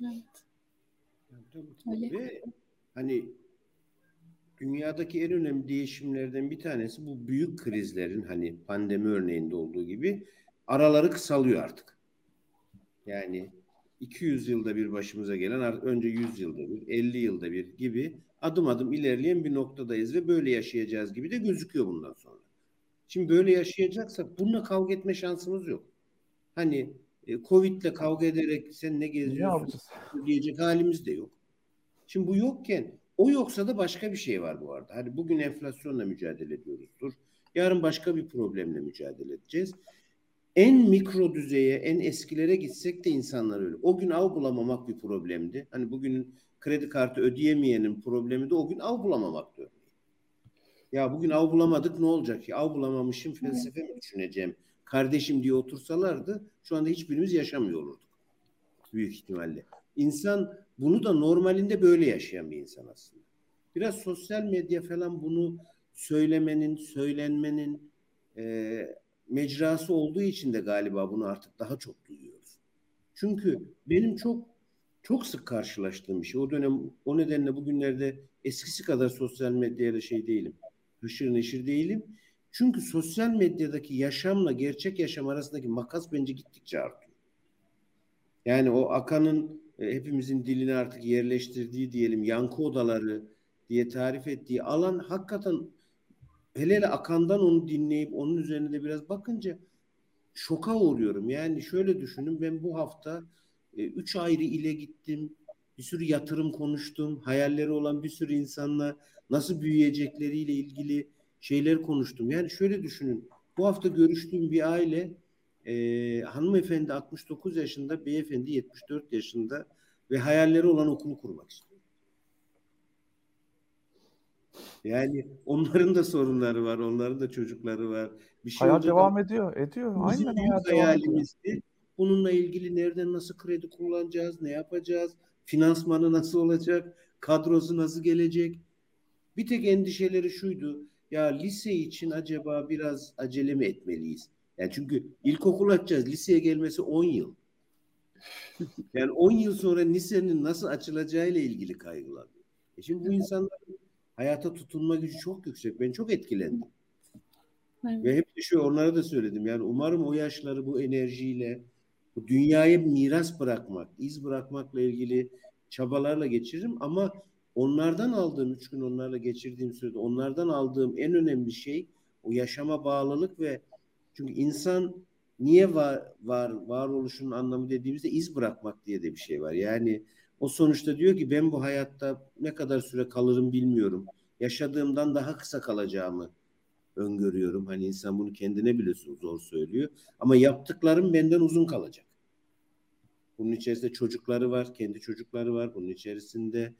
Evet. Öyle. Ve hani dünyadaki en önemli değişimlerden bir tanesi bu büyük krizlerin hani pandemi örneğinde olduğu gibi araları kısalıyor artık. Yani 200 yılda bir başımıza gelen önce 100 yılda bir, 50 yılda bir gibi adım adım ilerleyen bir noktadayız ve böyle yaşayacağız gibi de gözüküyor bundan sonra. Şimdi böyle yaşayacaksak bununla kavga etme şansımız yok. Hani e, Covid'le kavga ederek sen ne geziyorsun diyecek halimiz de yok. Şimdi bu yokken o yoksa da başka bir şey var bu arada. Hani bugün enflasyonla mücadele ediyoruzdur. Yarın başka bir problemle mücadele edeceğiz en mikro düzeye, en eskilere gitsek de insanlar öyle. O gün av bulamamak bir problemdi. Hani bugün kredi kartı ödeyemeyenin problemi de o gün av bulamamaktı. Ya bugün av bulamadık ne olacak ya? Av bulamamışım felsefe mi düşüneceğim? Kardeşim diye otursalardı şu anda hiçbirimiz yaşamıyor olurduk. Büyük ihtimalle. İnsan bunu da normalinde böyle yaşayan bir insan aslında. Biraz sosyal medya falan bunu söylemenin, söylenmenin, e, mecrası olduğu için de galiba bunu artık daha çok duyuyoruz. Çünkü benim çok çok sık karşılaştığım bir şey. O dönem o nedenle bugünlerde eskisi kadar sosyal medyayla şey değilim. Hışır neşir değilim. Çünkü sosyal medyadaki yaşamla gerçek yaşam arasındaki makas bence gittikçe artıyor. Yani o Akan'ın e, hepimizin dilini artık yerleştirdiği diyelim yankı odaları diye tarif ettiği alan hakikaten hele hele Akan'dan onu dinleyip onun üzerine de biraz bakınca şoka uğruyorum. Yani şöyle düşünün ben bu hafta e, üç ayrı ile gittim. Bir sürü yatırım konuştum. Hayalleri olan bir sürü insanla nasıl büyüyecekleriyle ilgili şeyler konuştum. Yani şöyle düşünün. Bu hafta görüştüğüm bir aile e, hanımefendi 69 yaşında, beyefendi 74 yaşında ve hayalleri olan okulu kurmak istiyor. Yani onların da sorunları var, onların da çocukları var. Bir şey Hayat devam ediyor, ediyor. Bizim Aynen hayat hayalimizdi. Bununla ilgili nereden nasıl kredi kullanacağız, ne yapacağız, finansmanı nasıl olacak, kadrosu nasıl gelecek? Bir tek endişeleri şuydu. Ya lise için acaba biraz acele mi etmeliyiz? Yani çünkü ilkokul açacağız. Liseye gelmesi 10 yıl. Yani 10 yıl sonra lisenin nasıl açılacağıyla ilgili kaygılar. E şimdi bu insanlar hayata tutunma gücü çok yüksek. Ben çok etkilendim. Evet. Ve hep şu onlara da söyledim. Yani umarım o yaşları bu enerjiyle bu dünyaya miras bırakmak, iz bırakmakla ilgili çabalarla geçiririm ama onlardan aldığım üç gün onlarla geçirdiğim sürede onlardan aldığım en önemli şey o yaşama bağlılık ve çünkü insan niye var var varoluşunun anlamı dediğimizde iz bırakmak diye de bir şey var. Yani o sonuçta diyor ki ben bu hayatta ne kadar süre kalırım bilmiyorum. yaşadığımdan daha kısa kalacağımı öngörüyorum. Hani insan bunu kendine bile zor söylüyor. Ama yaptıklarım benden uzun kalacak. Bunun içerisinde çocukları var, kendi çocukları var. Bunun içerisinde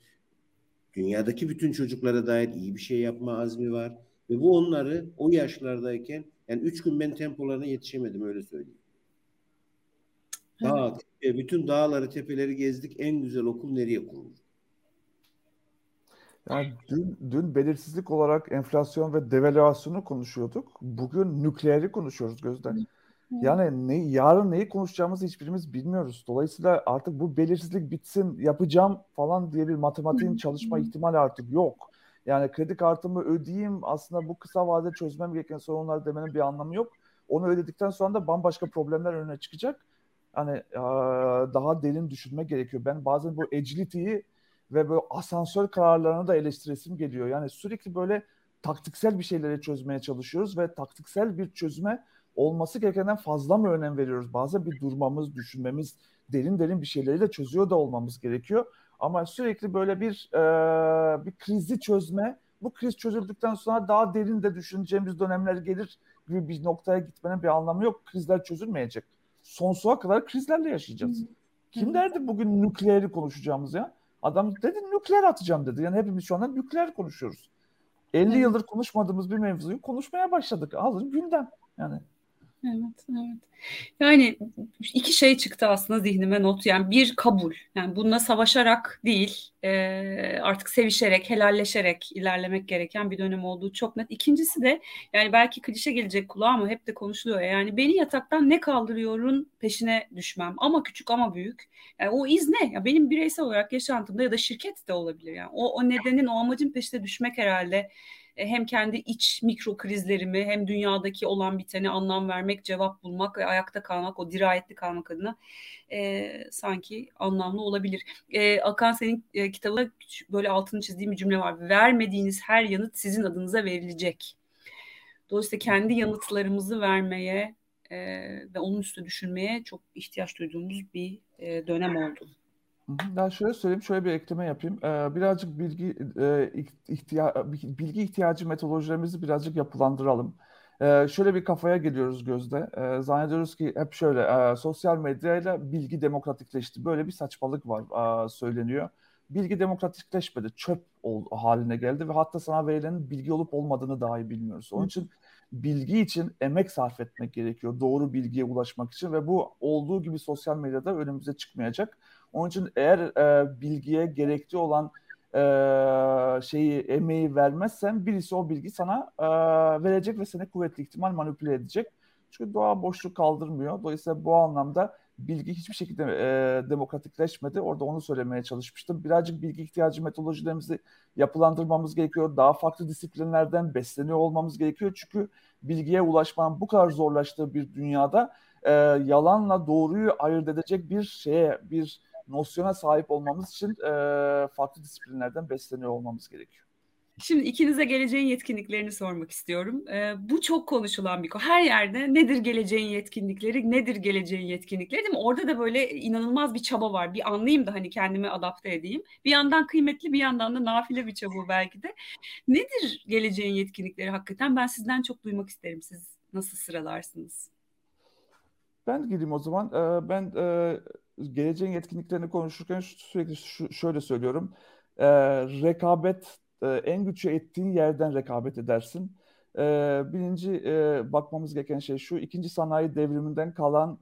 dünyadaki bütün çocuklara dair iyi bir şey yapma azmi var. Ve bu onları o yaşlardayken yani üç gün ben tempolarına yetişemedim öyle söyleyeyim. Dağ, bütün dağları, tepeleri gezdik. En güzel okul nereye kurulur? Yani dün, dün belirsizlik olarak enflasyon ve devalüasyonu konuşuyorduk. Bugün nükleeri konuşuyoruz Gözde. Yani ne, yarın neyi konuşacağımızı hiçbirimiz bilmiyoruz. Dolayısıyla artık bu belirsizlik bitsin, yapacağım falan diye bir matematiğin çalışma ihtimali artık yok. Yani kredi kartımı ödeyeyim aslında bu kısa vadede çözmem gereken sorunlar demenin bir anlamı yok. Onu ödedikten sonra da bambaşka problemler önüne çıkacak. Hani daha derin düşünme gerekiyor. Ben bazen bu agility'yi ve böyle asansör kararlarını da eleştiresim geliyor. Yani sürekli böyle taktiksel bir şeyleri çözmeye çalışıyoruz ve taktiksel bir çözüme olması gerekenden fazla mı önem veriyoruz? Bazen bir durmamız, düşünmemiz, derin derin bir şeyleri de çözüyor da olmamız gerekiyor. Ama sürekli böyle bir e, bir krizi çözme, bu kriz çözüldükten sonra daha derin de düşüneceğimiz dönemler gelir gibi bir noktaya gitmenin bir anlamı yok. Krizler çözülmeyecek. Sonsuza kadar krizlerle yaşayacağız. Kim derdi bugün nükleeri konuşacağımız ya? Adam dedi nükleer atacağım dedi. Yani hepimiz şu anda nükleer konuşuyoruz. 50 yıldır konuşmadığımız bir mevzuyu konuşmaya başladık. Alın gündem yani. Evet, evet. Yani iki şey çıktı aslında zihnime not. Yani bir kabul. Yani bununla savaşarak değil, e, artık sevişerek, helalleşerek ilerlemek gereken bir dönem olduğu çok net. İkincisi de yani belki klişe gelecek kulağa ama hep de konuşuluyor. Yani beni yataktan ne kaldırıyorun peşine düşmem. Ama küçük ama büyük. Yani o iz ne? Ya benim bireysel olarak yaşantımda ya da şirket de olabilir. Yani o, o nedenin, o amacın peşine düşmek herhalde hem kendi iç mikro krizlerimi hem dünyadaki olan biteni anlam vermek, cevap bulmak ve ayakta kalmak, o dirayetli kalmak adına e, sanki anlamlı olabilir. E, Akan senin e, kitabında böyle altını çizdiğim bir cümle var. Vermediğiniz her yanıt sizin adınıza verilecek. Dolayısıyla kendi yanıtlarımızı vermeye e, ve onun üstüne düşünmeye çok ihtiyaç duyduğumuz bir e, dönem oldu. Ben şöyle söyleyeyim, şöyle bir ekleme yapayım. Ee, birazcık bilgi e, ihtiya bilgi ihtiyacı metodolojilerimizi birazcık yapılandıralım. Ee, şöyle bir kafaya geliyoruz Gözde. Ee, zannediyoruz ki hep şöyle, e, sosyal medyayla bilgi demokratikleşti. Böyle bir saçmalık var e, söyleniyor. Bilgi demokratikleşmedi, çöp ol, haline geldi ve hatta sana verilenin bilgi olup olmadığını dahi bilmiyoruz. Onun için bilgi için emek sarf etmek gerekiyor. Doğru bilgiye ulaşmak için ve bu olduğu gibi sosyal medyada önümüze çıkmayacak. Onun için eğer e, bilgiye gerekli olan e, şeyi emeği vermezsen birisi o bilgi sana e, verecek ve seni kuvvetli ihtimal manipüle edecek. Çünkü doğa boşluk kaldırmıyor. Dolayısıyla bu anlamda bilgi hiçbir şekilde e, demokratikleşmedi. Orada onu söylemeye çalışmıştım. Birazcık bilgi ihtiyacı metodolojilerimizi yapılandırmamız gerekiyor. Daha farklı disiplinlerden besleniyor olmamız gerekiyor. Çünkü bilgiye ulaşmanın bu kadar zorlaştığı bir dünyada e, yalanla doğruyu ayırt edecek bir şeye, bir nosyona sahip olmamız için e, farklı disiplinlerden besleniyor olmamız gerekiyor. Şimdi ikinize geleceğin yetkinliklerini sormak istiyorum. Ee, bu çok konuşulan bir konu. Her yerde nedir geleceğin yetkinlikleri, nedir geleceğin yetkinlikleri değil mi? Orada da böyle inanılmaz bir çaba var. Bir anlayayım da hani kendimi adapte edeyim. Bir yandan kıymetli bir yandan da nafile bir çaba belki de. Nedir geleceğin yetkinlikleri hakikaten? Ben sizden çok duymak isterim. Siz nasıl sıralarsınız? Ben gireyim o zaman. Ee, ben e, geleceğin yetkinliklerini konuşurken sürekli şöyle söylüyorum. Ee, rekabet e, en güçlü ettiğin yerden rekabet edersin. Ee, birinci e, bakmamız gereken şey şu, ikinci sanayi devriminden kalan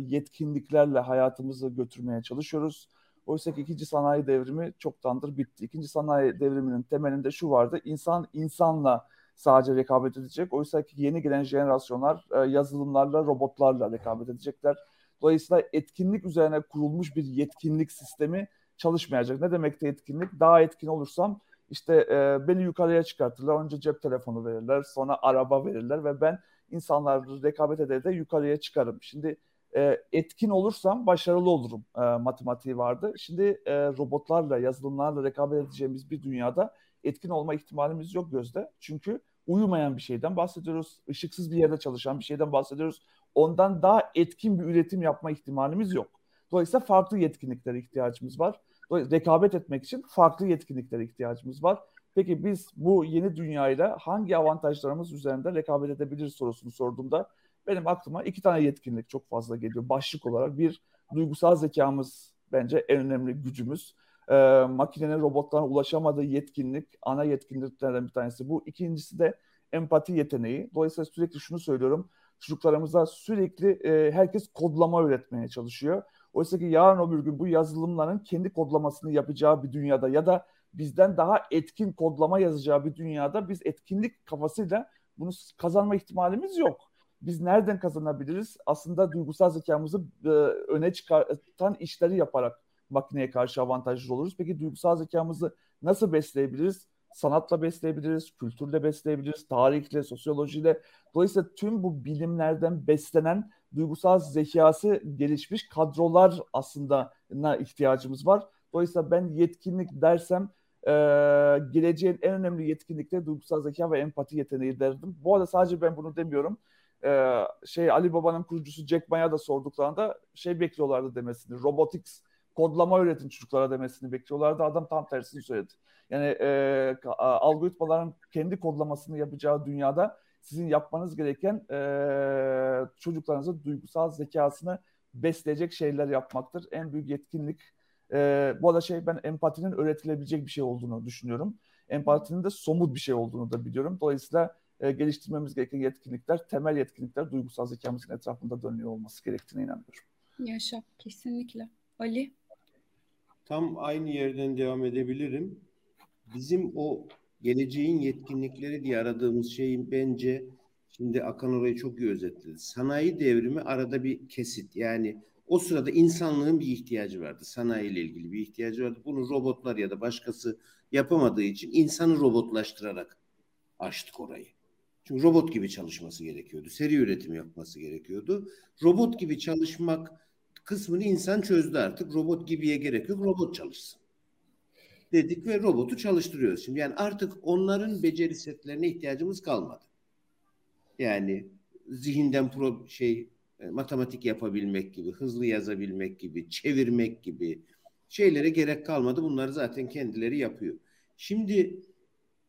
yetkinliklerle hayatımızı götürmeye çalışıyoruz. Oysa ki ikinci sanayi devrimi çoktandır bitti. İkinci sanayi devriminin temelinde şu vardı, insan insanla sadece rekabet edecek. Oysa ki yeni gelen jenerasyonlar e, yazılımlarla, robotlarla rekabet edecekler. Dolayısıyla etkinlik üzerine kurulmuş bir yetkinlik sistemi çalışmayacak. Ne demekte etkinlik? Daha etkin olursam işte e, beni yukarıya çıkartırlar. Önce cep telefonu verirler, sonra araba verirler ve ben insanlarla rekabet eder de yukarıya çıkarım. Şimdi e, etkin olursam başarılı olurum e, matematiği vardı. Şimdi e, robotlarla, yazılımlarla rekabet edeceğimiz bir dünyada etkin olma ihtimalimiz yok gözde. Çünkü uyumayan bir şeyden bahsediyoruz. Işıksız bir yerde çalışan bir şeyden bahsediyoruz. Ondan daha etkin bir üretim yapma ihtimalimiz yok. Dolayısıyla farklı yetkinliklere ihtiyacımız var. Dolayısıyla rekabet etmek için farklı yetkinliklere ihtiyacımız var. Peki biz bu yeni dünyayla hangi avantajlarımız üzerinde rekabet edebiliriz sorusunu sorduğumda benim aklıma iki tane yetkinlik çok fazla geliyor. Başlık olarak bir duygusal zekamız bence en önemli gücümüz. Ee, makinenin robotlara ulaşamadığı yetkinlik ana yetkinliklerden bir tanesi bu. İkincisi de empati yeteneği. Dolayısıyla sürekli şunu söylüyorum. Çocuklarımıza sürekli e, herkes kodlama öğretmeye çalışıyor. Oysa ki yarın öbür gün bu yazılımların kendi kodlamasını yapacağı bir dünyada ya da bizden daha etkin kodlama yazacağı bir dünyada biz etkinlik kafasıyla bunu kazanma ihtimalimiz yok. Biz nereden kazanabiliriz? Aslında duygusal zekamızı e, öne çıkartan işleri yaparak makineye karşı avantajlı oluruz. Peki duygusal zekamızı nasıl besleyebiliriz? Sanatla besleyebiliriz, kültürle besleyebiliriz, tarihle, sosyolojiyle. Dolayısıyla tüm bu bilimlerden beslenen duygusal zekası gelişmiş kadrolar aslında ihtiyacımız var. Dolayısıyla ben yetkinlik dersem e, geleceğin en önemli yetkinlikleri duygusal zeka ve empati yeteneği derdim. Bu arada sadece ben bunu demiyorum. E, şey Ali Baba'nın kurucusu Jack Ma'ya da sorduklarında şey bekliyorlardı demesini. Robotics kodlama öğretin çocuklara demesini bekliyorlardı. Adam tam tersini söyledi. Yani e, algoritmaların kendi kodlamasını yapacağı dünyada sizin yapmanız gereken e, çocuklarınızın duygusal zekasını besleyecek şeyler yapmaktır. En büyük yetkinlik e, bu arada şey ben empatinin öğretilebilecek bir şey olduğunu düşünüyorum. Empatinin de somut bir şey olduğunu da biliyorum. Dolayısıyla e, geliştirmemiz gereken yetkinlikler, temel yetkinlikler duygusal zekamızın etrafında dönüyor olması gerektiğine inanıyorum. Yaşa, kesinlikle. Ali? Tam aynı yerden devam edebilirim. Bizim o geleceğin yetkinlikleri diye aradığımız şeyin bence şimdi Akan orayı çok iyi özetledi. Sanayi devrimi arada bir kesit. Yani o sırada insanlığın bir ihtiyacı vardı. Sanayi ile ilgili bir ihtiyacı vardı. Bunu robotlar ya da başkası yapamadığı için insanı robotlaştırarak açtık orayı. Çünkü robot gibi çalışması gerekiyordu. Seri üretim yapması gerekiyordu. Robot gibi çalışmak kısmını insan çözdü artık. Robot gibiye gerek yok. Robot çalışsın. Dedik ve robotu çalıştırıyoruz şimdi. Yani artık onların beceri setlerine ihtiyacımız kalmadı. Yani zihinden pro şey e, matematik yapabilmek gibi, hızlı yazabilmek gibi, çevirmek gibi şeylere gerek kalmadı. Bunları zaten kendileri yapıyor. Şimdi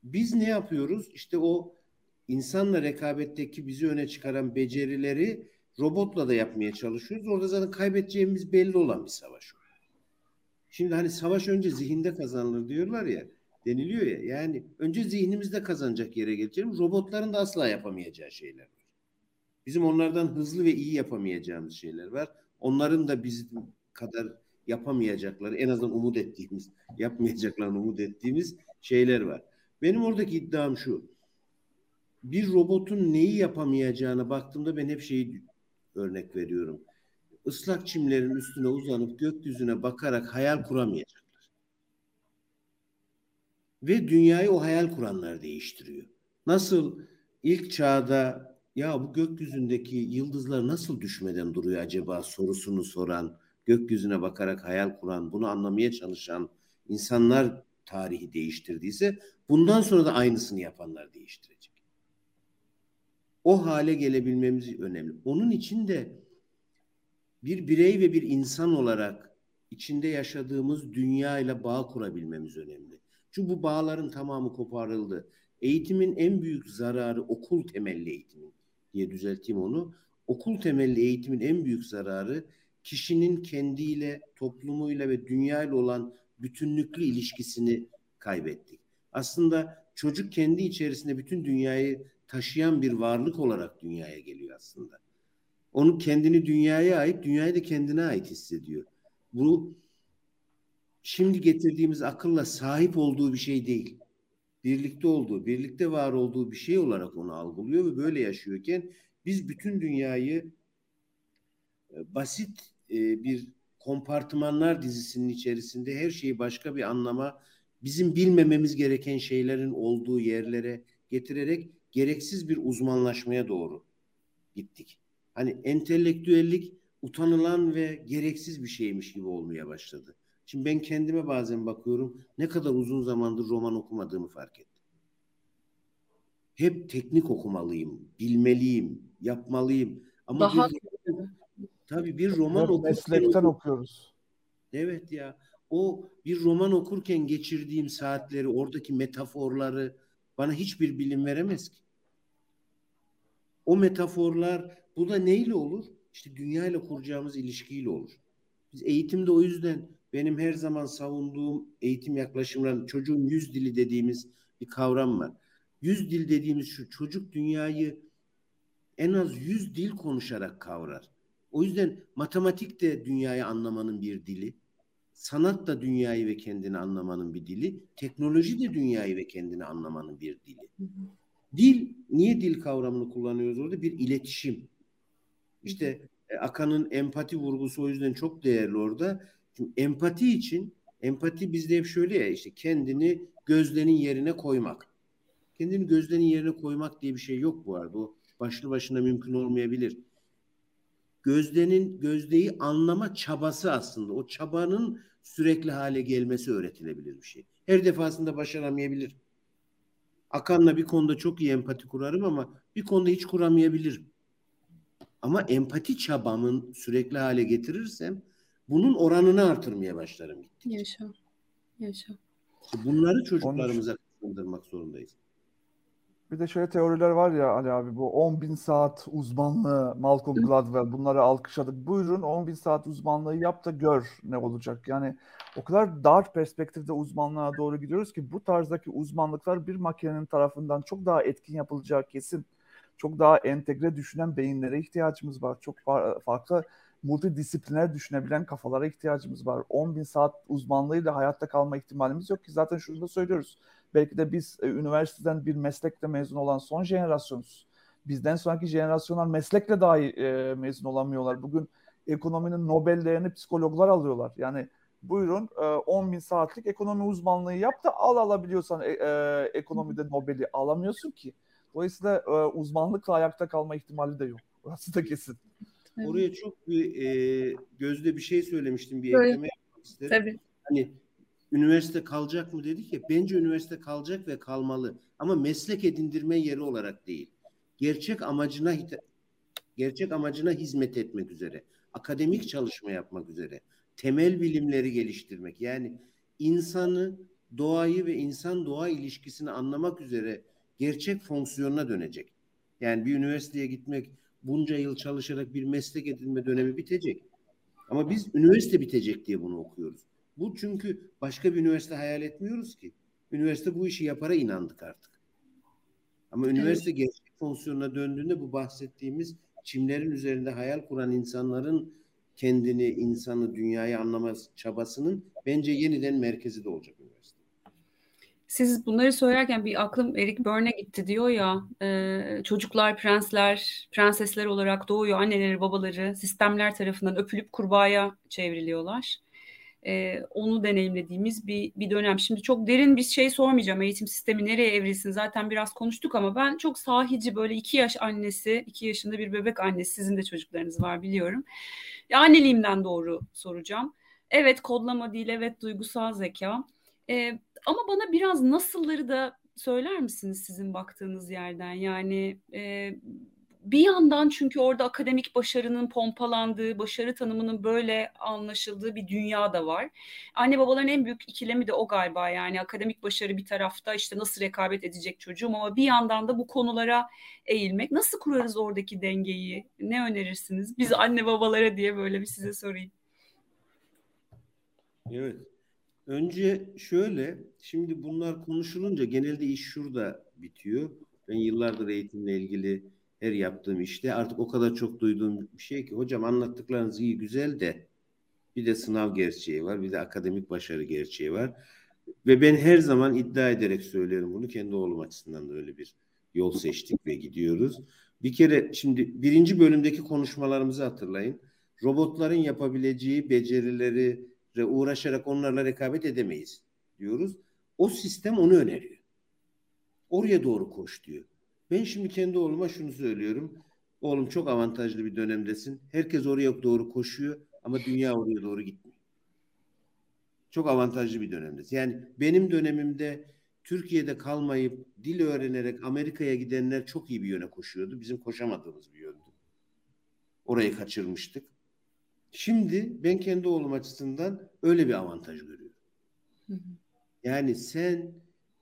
biz ne yapıyoruz? İşte o insanla rekabetteki bizi öne çıkaran becerileri robotla da yapmaya çalışıyoruz. Orada zaten kaybedeceğimiz belli olan bir savaş o. Şimdi hani savaş önce zihinde kazanılır diyorlar ya, deniliyor ya. Yani önce zihnimizde kazanacak yere geleceğim. Robotların da asla yapamayacağı şeyler. Bizim onlardan hızlı ve iyi yapamayacağımız şeyler var. Onların da bizim kadar yapamayacakları, en azından umut ettiğimiz, yapmayacaklarını umut ettiğimiz şeyler var. Benim oradaki iddiam şu. Bir robotun neyi yapamayacağına baktığımda ben hep şeyi örnek veriyorum. Islak çimlerin üstüne uzanıp gökyüzüne bakarak hayal kuramayacaklar. Ve dünyayı o hayal kuranlar değiştiriyor. Nasıl ilk çağda ya bu gökyüzündeki yıldızlar nasıl düşmeden duruyor acaba sorusunu soran, gökyüzüne bakarak hayal kuran, bunu anlamaya çalışan insanlar tarihi değiştirdiyse bundan sonra da aynısını yapanlar değiştirecek. O hale gelebilmemiz önemli. Onun için de bir birey ve bir insan olarak içinde yaşadığımız dünya ile bağ kurabilmemiz önemli. Çünkü bu bağların tamamı koparıldı. Eğitimin en büyük zararı okul temelli eğitimin diye düzelteyim onu. Okul temelli eğitimin en büyük zararı kişinin kendiyle, toplumuyla ve dünyayla olan bütünlüklü ilişkisini kaybettik. Aslında çocuk kendi içerisinde bütün dünyayı taşıyan bir varlık olarak dünyaya geliyor aslında. Onu kendini dünyaya ait, dünyayı da kendine ait hissediyor. Bu şimdi getirdiğimiz akılla sahip olduğu bir şey değil birlikte olduğu, birlikte var olduğu bir şey olarak onu algılıyor ve böyle yaşıyorken biz bütün dünyayı e, basit e, bir kompartımanlar dizisinin içerisinde her şeyi başka bir anlama, bizim bilmememiz gereken şeylerin olduğu yerlere getirerek gereksiz bir uzmanlaşmaya doğru gittik. Hani entelektüellik utanılan ve gereksiz bir şeymiş gibi olmaya başladı. Şimdi ben kendime bazen bakıyorum ne kadar uzun zamandır roman okumadığımı fark ettim. Hep teknik okumalıyım, bilmeliyim, yapmalıyım. Ama Daha bir, tabii bir roman okurken... Meslekten okuyoruz. Evet ya. o bir roman okurken geçirdiğim saatleri, oradaki metaforları bana hiçbir bilim veremez ki. O metaforlar bu da neyle olur? İşte dünya ile kuracağımız ilişkiyle olur. Biz eğitimde o yüzden benim her zaman savunduğum eğitim yaklaşımlarında çocuğun yüz dili dediğimiz bir kavram var. Yüz dil dediğimiz şu çocuk dünyayı en az yüz dil konuşarak kavrar. O yüzden matematik de dünyayı anlamanın bir dili. Sanat da dünyayı ve kendini anlamanın bir dili. Teknoloji de dünyayı ve kendini anlamanın bir dili. Dil, niye dil kavramını kullanıyoruz orada? Bir iletişim. İşte e, Akan'ın empati vurgusu o yüzden çok değerli orada. Çünkü empati için, empati bizde hep şöyle ya işte kendini gözlerin yerine koymak. Kendini gözlerin yerine koymak diye bir şey yok bu arada. Bu başlı başına mümkün olmayabilir. Gözdenin gözdeyi anlama çabası aslında. O çabanın sürekli hale gelmesi öğretilebilir bir şey. Her defasında başaramayabilir. Akan'la bir konuda çok iyi empati kurarım ama bir konuda hiç kuramayabilirim. Ama empati çabamın sürekli hale getirirsem bunun oranını artırmaya başlarım. Yaşa. Yaşa. Bunları çocuklarımıza kazandırmak zorundayız. Bir de şöyle teoriler var ya Ali abi bu 10 bin saat uzmanlığı Malcolm Gladwell bunları alkışladık. Buyurun 10 bin saat uzmanlığı yap da gör ne olacak. Yani o kadar dar perspektifte uzmanlığa doğru gidiyoruz ki bu tarzdaki uzmanlıklar bir makinenin tarafından çok daha etkin yapılacağı kesin. Çok daha entegre düşünen beyinlere ihtiyacımız var. Çok farklı multidisipliner düşünebilen kafalara ihtiyacımız var. 10 bin saat uzmanlığıyla hayatta kalma ihtimalimiz yok ki zaten şunu da söylüyoruz. Belki de biz e, üniversiteden bir meslekle mezun olan son jenerasyonuz. Bizden sonraki jenerasyonlar meslekle dahi e, mezun olamıyorlar. Bugün ekonominin Nobel'lerini psikologlar alıyorlar. Yani buyurun e, 10 bin saatlik ekonomi uzmanlığı yap da al alabiliyorsan e, e, ekonomide Nobel'i alamıyorsun ki. Dolayısıyla e, uzmanlıkla ayakta kalma ihtimali de yok. Burası da kesin. Oraya çok bir e, gözde bir şey söylemiştim bir Böyle. ekleme yapmak isterim. Tabii. Hani üniversite kalacak mı dedik ya bence üniversite kalacak ve kalmalı ama meslek edindirme yeri olarak değil. Gerçek amacına gerçek amacına hizmet etmek üzere, akademik çalışma yapmak üzere, temel bilimleri geliştirmek. Yani insanı, doğayı ve insan doğa ilişkisini anlamak üzere gerçek fonksiyonuna dönecek. Yani bir üniversiteye gitmek, bunca yıl çalışarak bir meslek edinme dönemi bitecek. Ama biz üniversite bitecek diye bunu okuyoruz. Bu çünkü başka bir üniversite hayal etmiyoruz ki. Üniversite bu işi yapara inandık artık. Ama üniversite evet. gerçek fonksiyonuna döndüğünde bu bahsettiğimiz çimlerin üzerinde hayal kuran insanların kendini, insanı, dünyayı anlama çabasının bence yeniden merkezi de olacak üniversite. Siz bunları söylerken bir aklım Eric Berne gitti diyor ya e, çocuklar prensler, prensesler olarak doğuyor anneleri babaları sistemler tarafından öpülüp kurbağaya çevriliyorlar e, onu deneyimlediğimiz bir, bir dönem. Şimdi çok derin bir şey sormayacağım. Eğitim sistemi nereye evrilsin zaten biraz konuştuk ama ben çok sahici böyle iki yaş annesi, iki yaşında bir bebek annesi. Sizin de çocuklarınız var biliyorum. Ya, anneliğimden doğru soracağım. Evet kodlama değil, evet duygusal zeka. E, ama bana biraz nasılları da söyler misiniz sizin baktığınız yerden? Yani e, bir yandan çünkü orada akademik başarının pompalandığı, başarı tanımının böyle anlaşıldığı bir dünya da var. Anne babaların en büyük ikilemi de o galiba yani akademik başarı bir tarafta işte nasıl rekabet edecek çocuğum ama bir yandan da bu konulara eğilmek. Nasıl kurarız oradaki dengeyi? Ne önerirsiniz? Biz anne babalara diye böyle bir size sorayım. Evet. Önce şöyle, şimdi bunlar konuşulunca genelde iş şurada bitiyor. Ben yıllardır eğitimle ilgili her yaptığım işte artık o kadar çok duyduğum bir şey ki hocam anlattıklarınız iyi güzel de bir de sınav gerçeği var bir de akademik başarı gerçeği var ve ben her zaman iddia ederek söylüyorum bunu kendi oğlum açısından da öyle bir yol seçtik ve gidiyoruz. Bir kere şimdi birinci bölümdeki konuşmalarımızı hatırlayın. Robotların yapabileceği becerileri uğraşarak onlarla rekabet edemeyiz diyoruz. O sistem onu öneriyor. Oraya doğru koş diyor. Ben şimdi kendi oğluma şunu söylüyorum. Oğlum çok avantajlı bir dönemdesin. Herkes oraya doğru koşuyor ama dünya oraya doğru gitmiyor. Çok avantajlı bir dönemdesin. Yani benim dönemimde Türkiye'de kalmayıp dil öğrenerek Amerika'ya gidenler çok iyi bir yöne koşuyordu. Bizim koşamadığımız bir yöndü. Orayı kaçırmıştık. Şimdi ben kendi oğlum açısından öyle bir avantaj görüyorum. Yani sen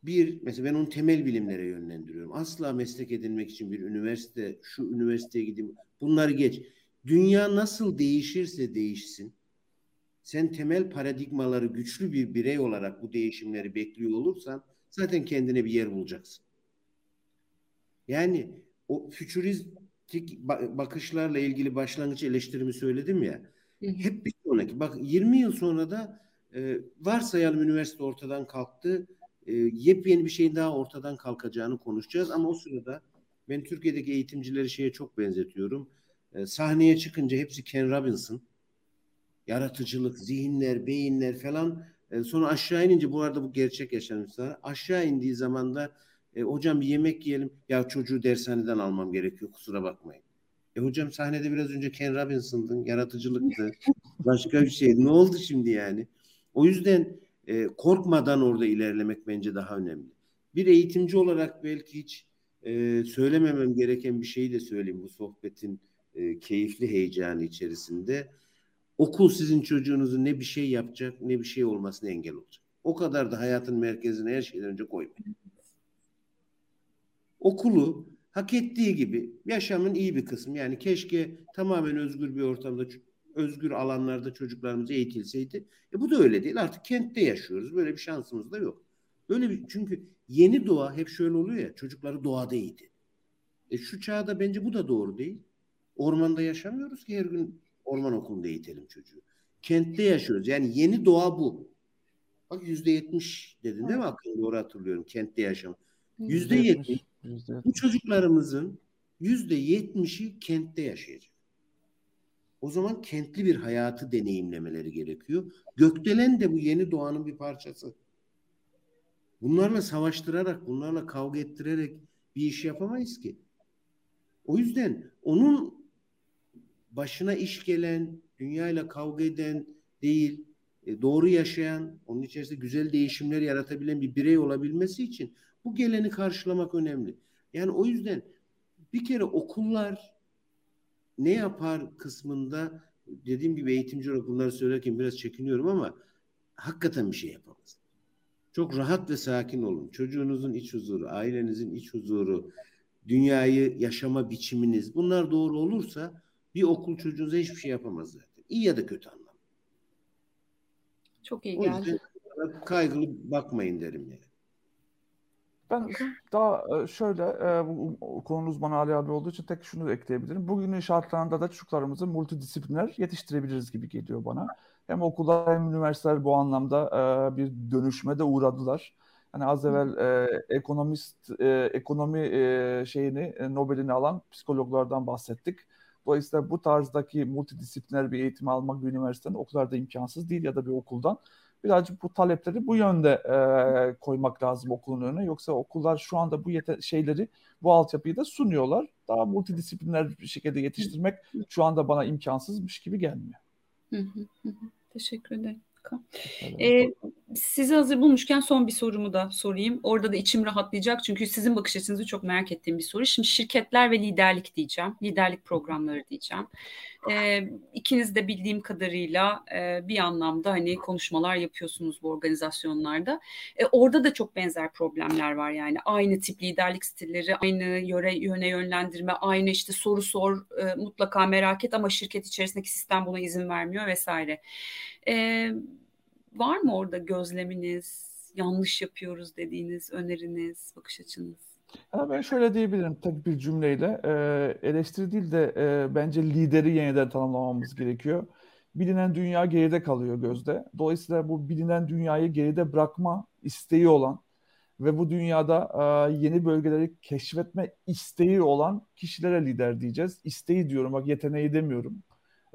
bir, mesela ben onu temel bilimlere yönlendiriyorum. Asla meslek edinmek için bir üniversite, şu üniversiteye gideyim, bunları geç. Dünya nasıl değişirse değişsin, sen temel paradigmaları güçlü bir birey olarak bu değişimleri bekliyor olursan zaten kendine bir yer bulacaksın. Yani o fütüristik bakışlarla ilgili başlangıç eleştirimi söyledim ya. Hep bir sonraki. Bak 20 yıl sonra da e, varsayalım üniversite ortadan kalktı. E, yepyeni bir şeyin daha ortadan kalkacağını konuşacağız. Ama o sırada ben Türkiye'deki eğitimcileri şeye çok benzetiyorum. E, sahneye çıkınca hepsi Ken Robinson. Yaratıcılık, zihinler, beyinler falan. E, sonra aşağı inince bu arada bu gerçek yaşanmışlar. Aşağı indiği zaman da e, hocam bir yemek yiyelim. Ya çocuğu dershaneden almam gerekiyor kusura bakmayın. E hocam sahnede biraz önce Ken Robinson'dın, yaratıcılıktı. Başka bir şeydi. Ne oldu şimdi yani? O yüzden e, korkmadan orada ilerlemek bence daha önemli. Bir eğitimci olarak belki hiç e, söylememem gereken bir şeyi de söyleyeyim bu sohbetin e, keyifli heyecanı içerisinde. Okul sizin çocuğunuzun ne bir şey yapacak ne bir şey olmasına engel olacak. O kadar da hayatın merkezine her şeyden önce koymayın. Okulu hak ettiği gibi yaşamın iyi bir kısmı. Yani keşke tamamen özgür bir ortamda özgür alanlarda çocuklarımız eğitilseydi. E bu da öyle değil. Artık kentte yaşıyoruz. Böyle bir şansımız da yok. Böyle bir çünkü yeni doğa hep şöyle oluyor ya çocukları doğada eğitin. E şu çağda bence bu da doğru değil. Ormanda yaşamıyoruz ki her gün orman okulunda eğitelim çocuğu. Kentte yaşıyoruz. Yani yeni doğa bu. Bak yüzde yetmiş dedin değil mi aklımda doğru hatırlıyorum kentte yaşam. Yüzde yetmiş. Bu çocuklarımızın yüzde yetmişi kentte yaşayacak. O zaman kentli bir hayatı deneyimlemeleri gerekiyor. Gökdelen de bu yeni doğanın bir parçası. Bunlarla savaştırarak, bunlarla kavga ettirerek bir iş yapamayız ki. O yüzden onun başına iş gelen, dünyayla kavga eden değil, e, doğru yaşayan, onun içerisinde güzel değişimler yaratabilen bir birey olabilmesi için bu geleni karşılamak önemli. Yani o yüzden bir kere okullar ne yapar kısmında dediğim gibi eğitimci olarak bunları söylerken biraz çekiniyorum ama hakikaten bir şey yapamaz. Çok rahat ve sakin olun. Çocuğunuzun iç huzuru, ailenizin iç huzuru, dünyayı yaşama biçiminiz bunlar doğru olursa bir okul çocuğunuza hiçbir şey yapamaz zaten. İyi ya da kötü anlamda. Çok iyi geldi. O kaygılı bakmayın derim yani. Ben daha e, şöyle e, bu konunun uzmanı Ali abi olduğu için tek şunu ekleyebilirim. Bugünün şartlarında da çocuklarımızı multidisipliner yetiştirebiliriz gibi geliyor bana. Hem okullar hem üniversiteler bu anlamda e, bir dönüşme de uğradılar. Hani az evvel ekonomist ekonomi şeyini Nobel'ini alan psikologlardan bahsettik. Dolayısıyla bu tarzdaki multidisipliner bir eğitim almak bir üniversiteden okullarda imkansız değil ya da bir okuldan birazcık bu talepleri bu yönde e, koymak lazım okulun önüne. Yoksa okullar şu anda bu yete- şeyleri, bu altyapıyı da sunuyorlar. Daha multidisipliner bir şekilde yetiştirmek şu anda bana imkansızmış gibi gelmiyor. Hı hı hı. Teşekkür ederim. Ee, sizi hazır bulmuşken son bir sorumu da sorayım. Orada da içim rahatlayacak çünkü sizin bakış açınızı çok merak ettiğim bir soru. Şimdi şirketler ve liderlik diyeceğim. Liderlik programları diyeceğim. Ee, ikiniz de bildiğim kadarıyla e, bir anlamda hani konuşmalar yapıyorsunuz bu organizasyonlarda. E, orada da çok benzer problemler var yani. Aynı tip liderlik stilleri, aynı yöre yöne yönlendirme, aynı işte soru sor, e, mutlaka merak et ama şirket içerisindeki sistem buna izin vermiyor vesaire. E, var mı orada gözleminiz, yanlış yapıyoruz dediğiniz öneriniz, bakış açınız? Ya ben şöyle diyebilirim tek bir cümleyle. E, eleştiri değil de e, bence lideri yeniden tanımlamamız gerekiyor. Bilinen dünya geride kalıyor gözde. Dolayısıyla bu bilinen dünyayı geride bırakma isteği olan ve bu dünyada e, yeni bölgeleri keşfetme isteği olan kişilere lider diyeceğiz. İsteği diyorum bak yeteneği demiyorum.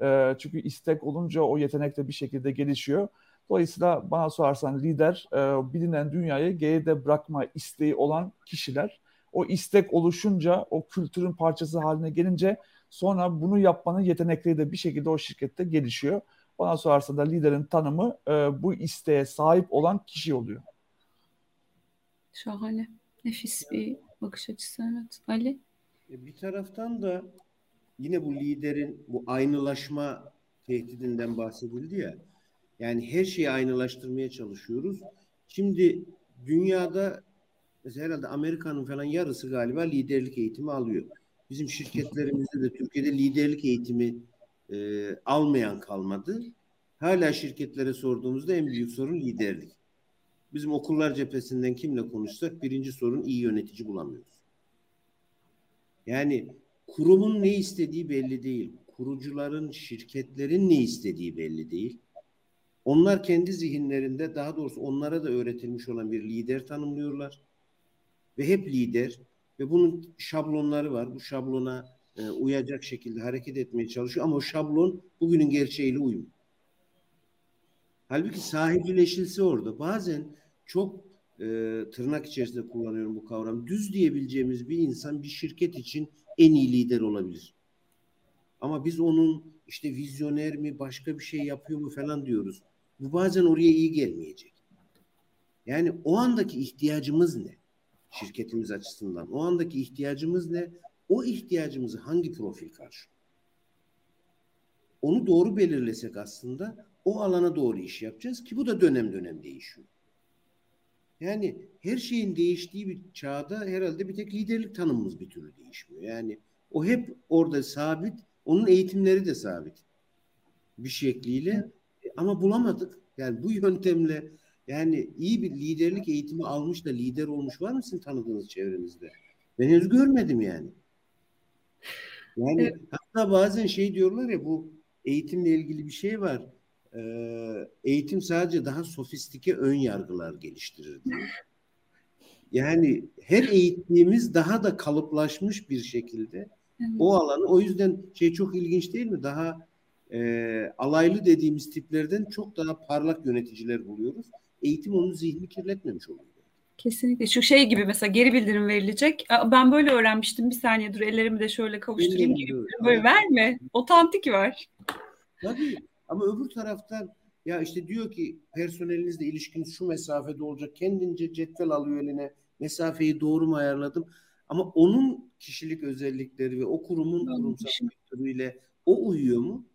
E, çünkü istek olunca o yetenek de bir şekilde gelişiyor. Dolayısıyla bana sorarsan lider e, bilinen dünyayı geride bırakma isteği olan kişiler. O istek oluşunca, o kültürün parçası haline gelince sonra bunu yapmanın yetenekleri de bir şekilde o şirkette gelişiyor. Bana sorarsan da liderin tanımı e, bu isteğe sahip olan kişi oluyor. Şahane. Nefis bir bakış açısı evet. Ali? E, bir taraftan da yine bu liderin bu aynılaşma tehdidinden bahsedildi ya. Yani her şeyi aynılaştırmaya çalışıyoruz. Şimdi dünyada mesela herhalde Amerika'nın falan yarısı galiba liderlik eğitimi alıyor. Bizim şirketlerimizde de Türkiye'de liderlik eğitimi e, almayan kalmadı. Hala şirketlere sorduğumuzda en büyük sorun liderlik. Bizim okullar cephesinden kimle konuşsak birinci sorun iyi yönetici bulamıyoruz. Yani kurumun ne istediği belli değil. Kurucuların, şirketlerin ne istediği belli değil. Onlar kendi zihinlerinde daha doğrusu onlara da öğretilmiş olan bir lider tanımlıyorlar. Ve hep lider ve bunun şablonları var. Bu şablona e, uyacak şekilde hareket etmeye çalışıyor ama o şablon bugünün gerçeğiyle uymuyor. Halbuki sahibileşilse orada bazen çok e, tırnak içerisinde kullanıyorum bu kavramı. Düz diyebileceğimiz bir insan bir şirket için en iyi lider olabilir. Ama biz onun işte vizyoner mi başka bir şey yapıyor mu falan diyoruz. Bu bazen oraya iyi gelmeyecek. Yani o andaki ihtiyacımız ne? Şirketimiz açısından. O andaki ihtiyacımız ne? O ihtiyacımızı hangi profil karşılıyor? Onu doğru belirlesek aslında o alana doğru iş yapacağız ki bu da dönem dönem değişiyor. Yani her şeyin değiştiği bir çağda herhalde bir tek liderlik tanımımız bir türlü değişmiyor. Yani o hep orada sabit, onun eğitimleri de sabit bir şekliyle ama bulamadık. Yani bu yöntemle yani iyi bir liderlik eğitimi almış da lider olmuş var mı sizin tanıdığınız çevrenizde? Ben henüz görmedim yani. Yani evet. hatta bazen şey diyorlar ya bu eğitimle ilgili bir şey var. Ee, eğitim sadece daha sofistike ön yargılar geliştirir. Yani her eğittiğimiz daha da kalıplaşmış bir şekilde evet. o alanı o yüzden şey çok ilginç değil mi? Daha e, alaylı dediğimiz tiplerden çok daha parlak yöneticiler buluyoruz. Eğitim onun zihnini kirletmemiş oluyor. Kesinlikle. Şu şey gibi mesela geri bildirim verilecek. Ben böyle öğrenmiştim. Bir saniye dur ellerimi de şöyle kavuşturayım. Geri böyle verme. Otantik ver. Tabii. Ama öbür taraftan ya işte diyor ki personelinizle ilişkiniz şu mesafede olacak. Kendince cetvel alıyor eline. Mesafeyi doğru mu ayarladım? Ama onun kişilik özellikleri ve o kurumun kurumsal kültürüyle o uyuyor mu?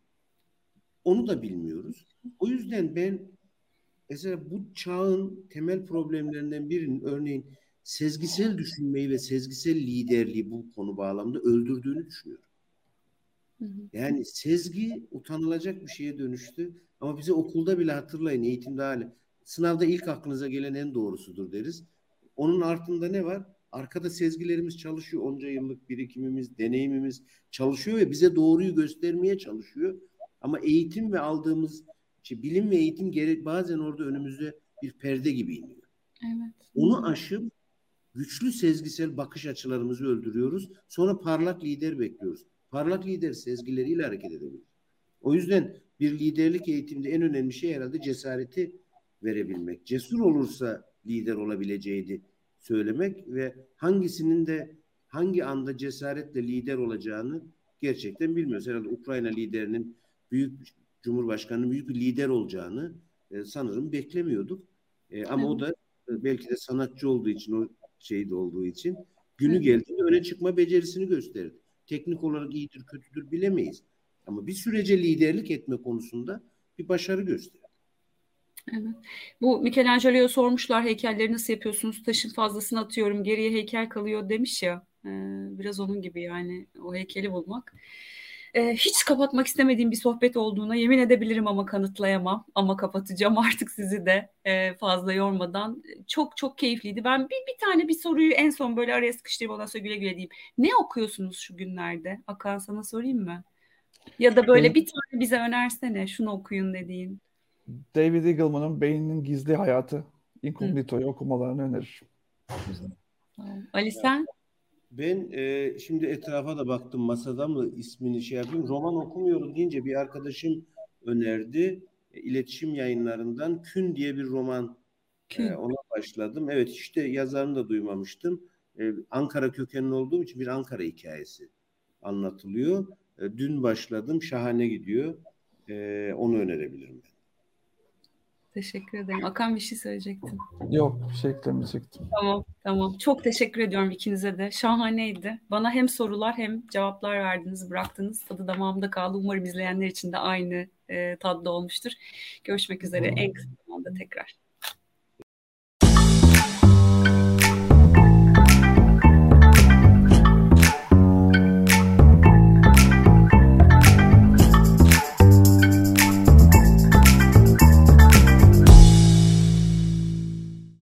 Onu da bilmiyoruz. O yüzden ben mesela bu çağın temel problemlerinden birinin örneğin sezgisel düşünmeyi ve sezgisel liderliği bu konu bağlamında öldürdüğünü düşünüyorum. Yani sezgi utanılacak bir şeye dönüştü. Ama bize okulda bile hatırlayın eğitimde hali. Sınavda ilk aklınıza gelen en doğrusudur deriz. Onun altında ne var? Arkada sezgilerimiz çalışıyor. Onca yıllık birikimimiz, deneyimimiz çalışıyor ve bize doğruyu göstermeye çalışıyor. Ama eğitim ve aldığımız işte bilim ve eğitim gerek bazen orada önümüzde bir perde gibi iniyor. Evet. Onu aşıp güçlü sezgisel bakış açılarımızı öldürüyoruz. Sonra parlak lider bekliyoruz. Parlak lider sezgileriyle hareket edebilir. O yüzden bir liderlik eğitimde en önemli şey herhalde cesareti verebilmek. Cesur olursa lider olabileceğini söylemek ve hangisinin de hangi anda cesaretle lider olacağını gerçekten bilmiyoruz. Herhalde Ukrayna liderinin büyük Cumhurbaşkanı'nın büyük bir lider olacağını e, sanırım beklemiyorduk. E, ama evet. o da e, belki de sanatçı olduğu için o şeyde olduğu için günü evet. geldiğinde öne çıkma becerisini gösterdi. Teknik olarak iyidir kötüdür bilemeyiz. Ama bir sürece liderlik etme konusunda bir başarı gösterdi. Evet. Bu Michelangelo'ya sormuşlar heykelleri nasıl yapıyorsunuz? Taşın fazlasını atıyorum geriye heykel kalıyor demiş ya. Ee, biraz onun gibi yani o heykeli bulmak. Ee, hiç kapatmak istemediğim bir sohbet olduğuna yemin edebilirim ama kanıtlayamam. Ama kapatacağım artık sizi de e, fazla yormadan. Çok çok keyifliydi. Ben bir, bir tane bir soruyu en son böyle araya sıkıştırayım ondan sonra güle güle diyeyim. Ne okuyorsunuz şu günlerde? Akan sana sorayım mı? Ya da böyle bir tane bize önersene şunu okuyun dediğin. David Eagleman'ın Beyninin Gizli Hayatı Incognito'yu okumalarını öneririm. Ali sen? Ben e, şimdi etrafa da baktım masada mı ismini şey yapayım. Roman okumuyorum deyince bir arkadaşım önerdi. E, iletişim yayınlarından Kün diye bir roman e, ona başladım. Evet işte yazarını da duymamıştım. E, Ankara kökenli olduğum için bir Ankara hikayesi anlatılıyor. E, dün başladım. Şahane gidiyor. E, onu önerebilirim ben. Teşekkür ederim. Akan bir şey söyleyecektin. Yok bir şey eklemeyecektim. Tamam tamam. Çok teşekkür ediyorum ikinize de. Şahaneydi. Bana hem sorular hem cevaplar verdiniz, bıraktınız. Tadı damağımda kaldı. Umarım izleyenler için de aynı e, tadda olmuştur. Görüşmek üzere en kısa zamanda tekrar.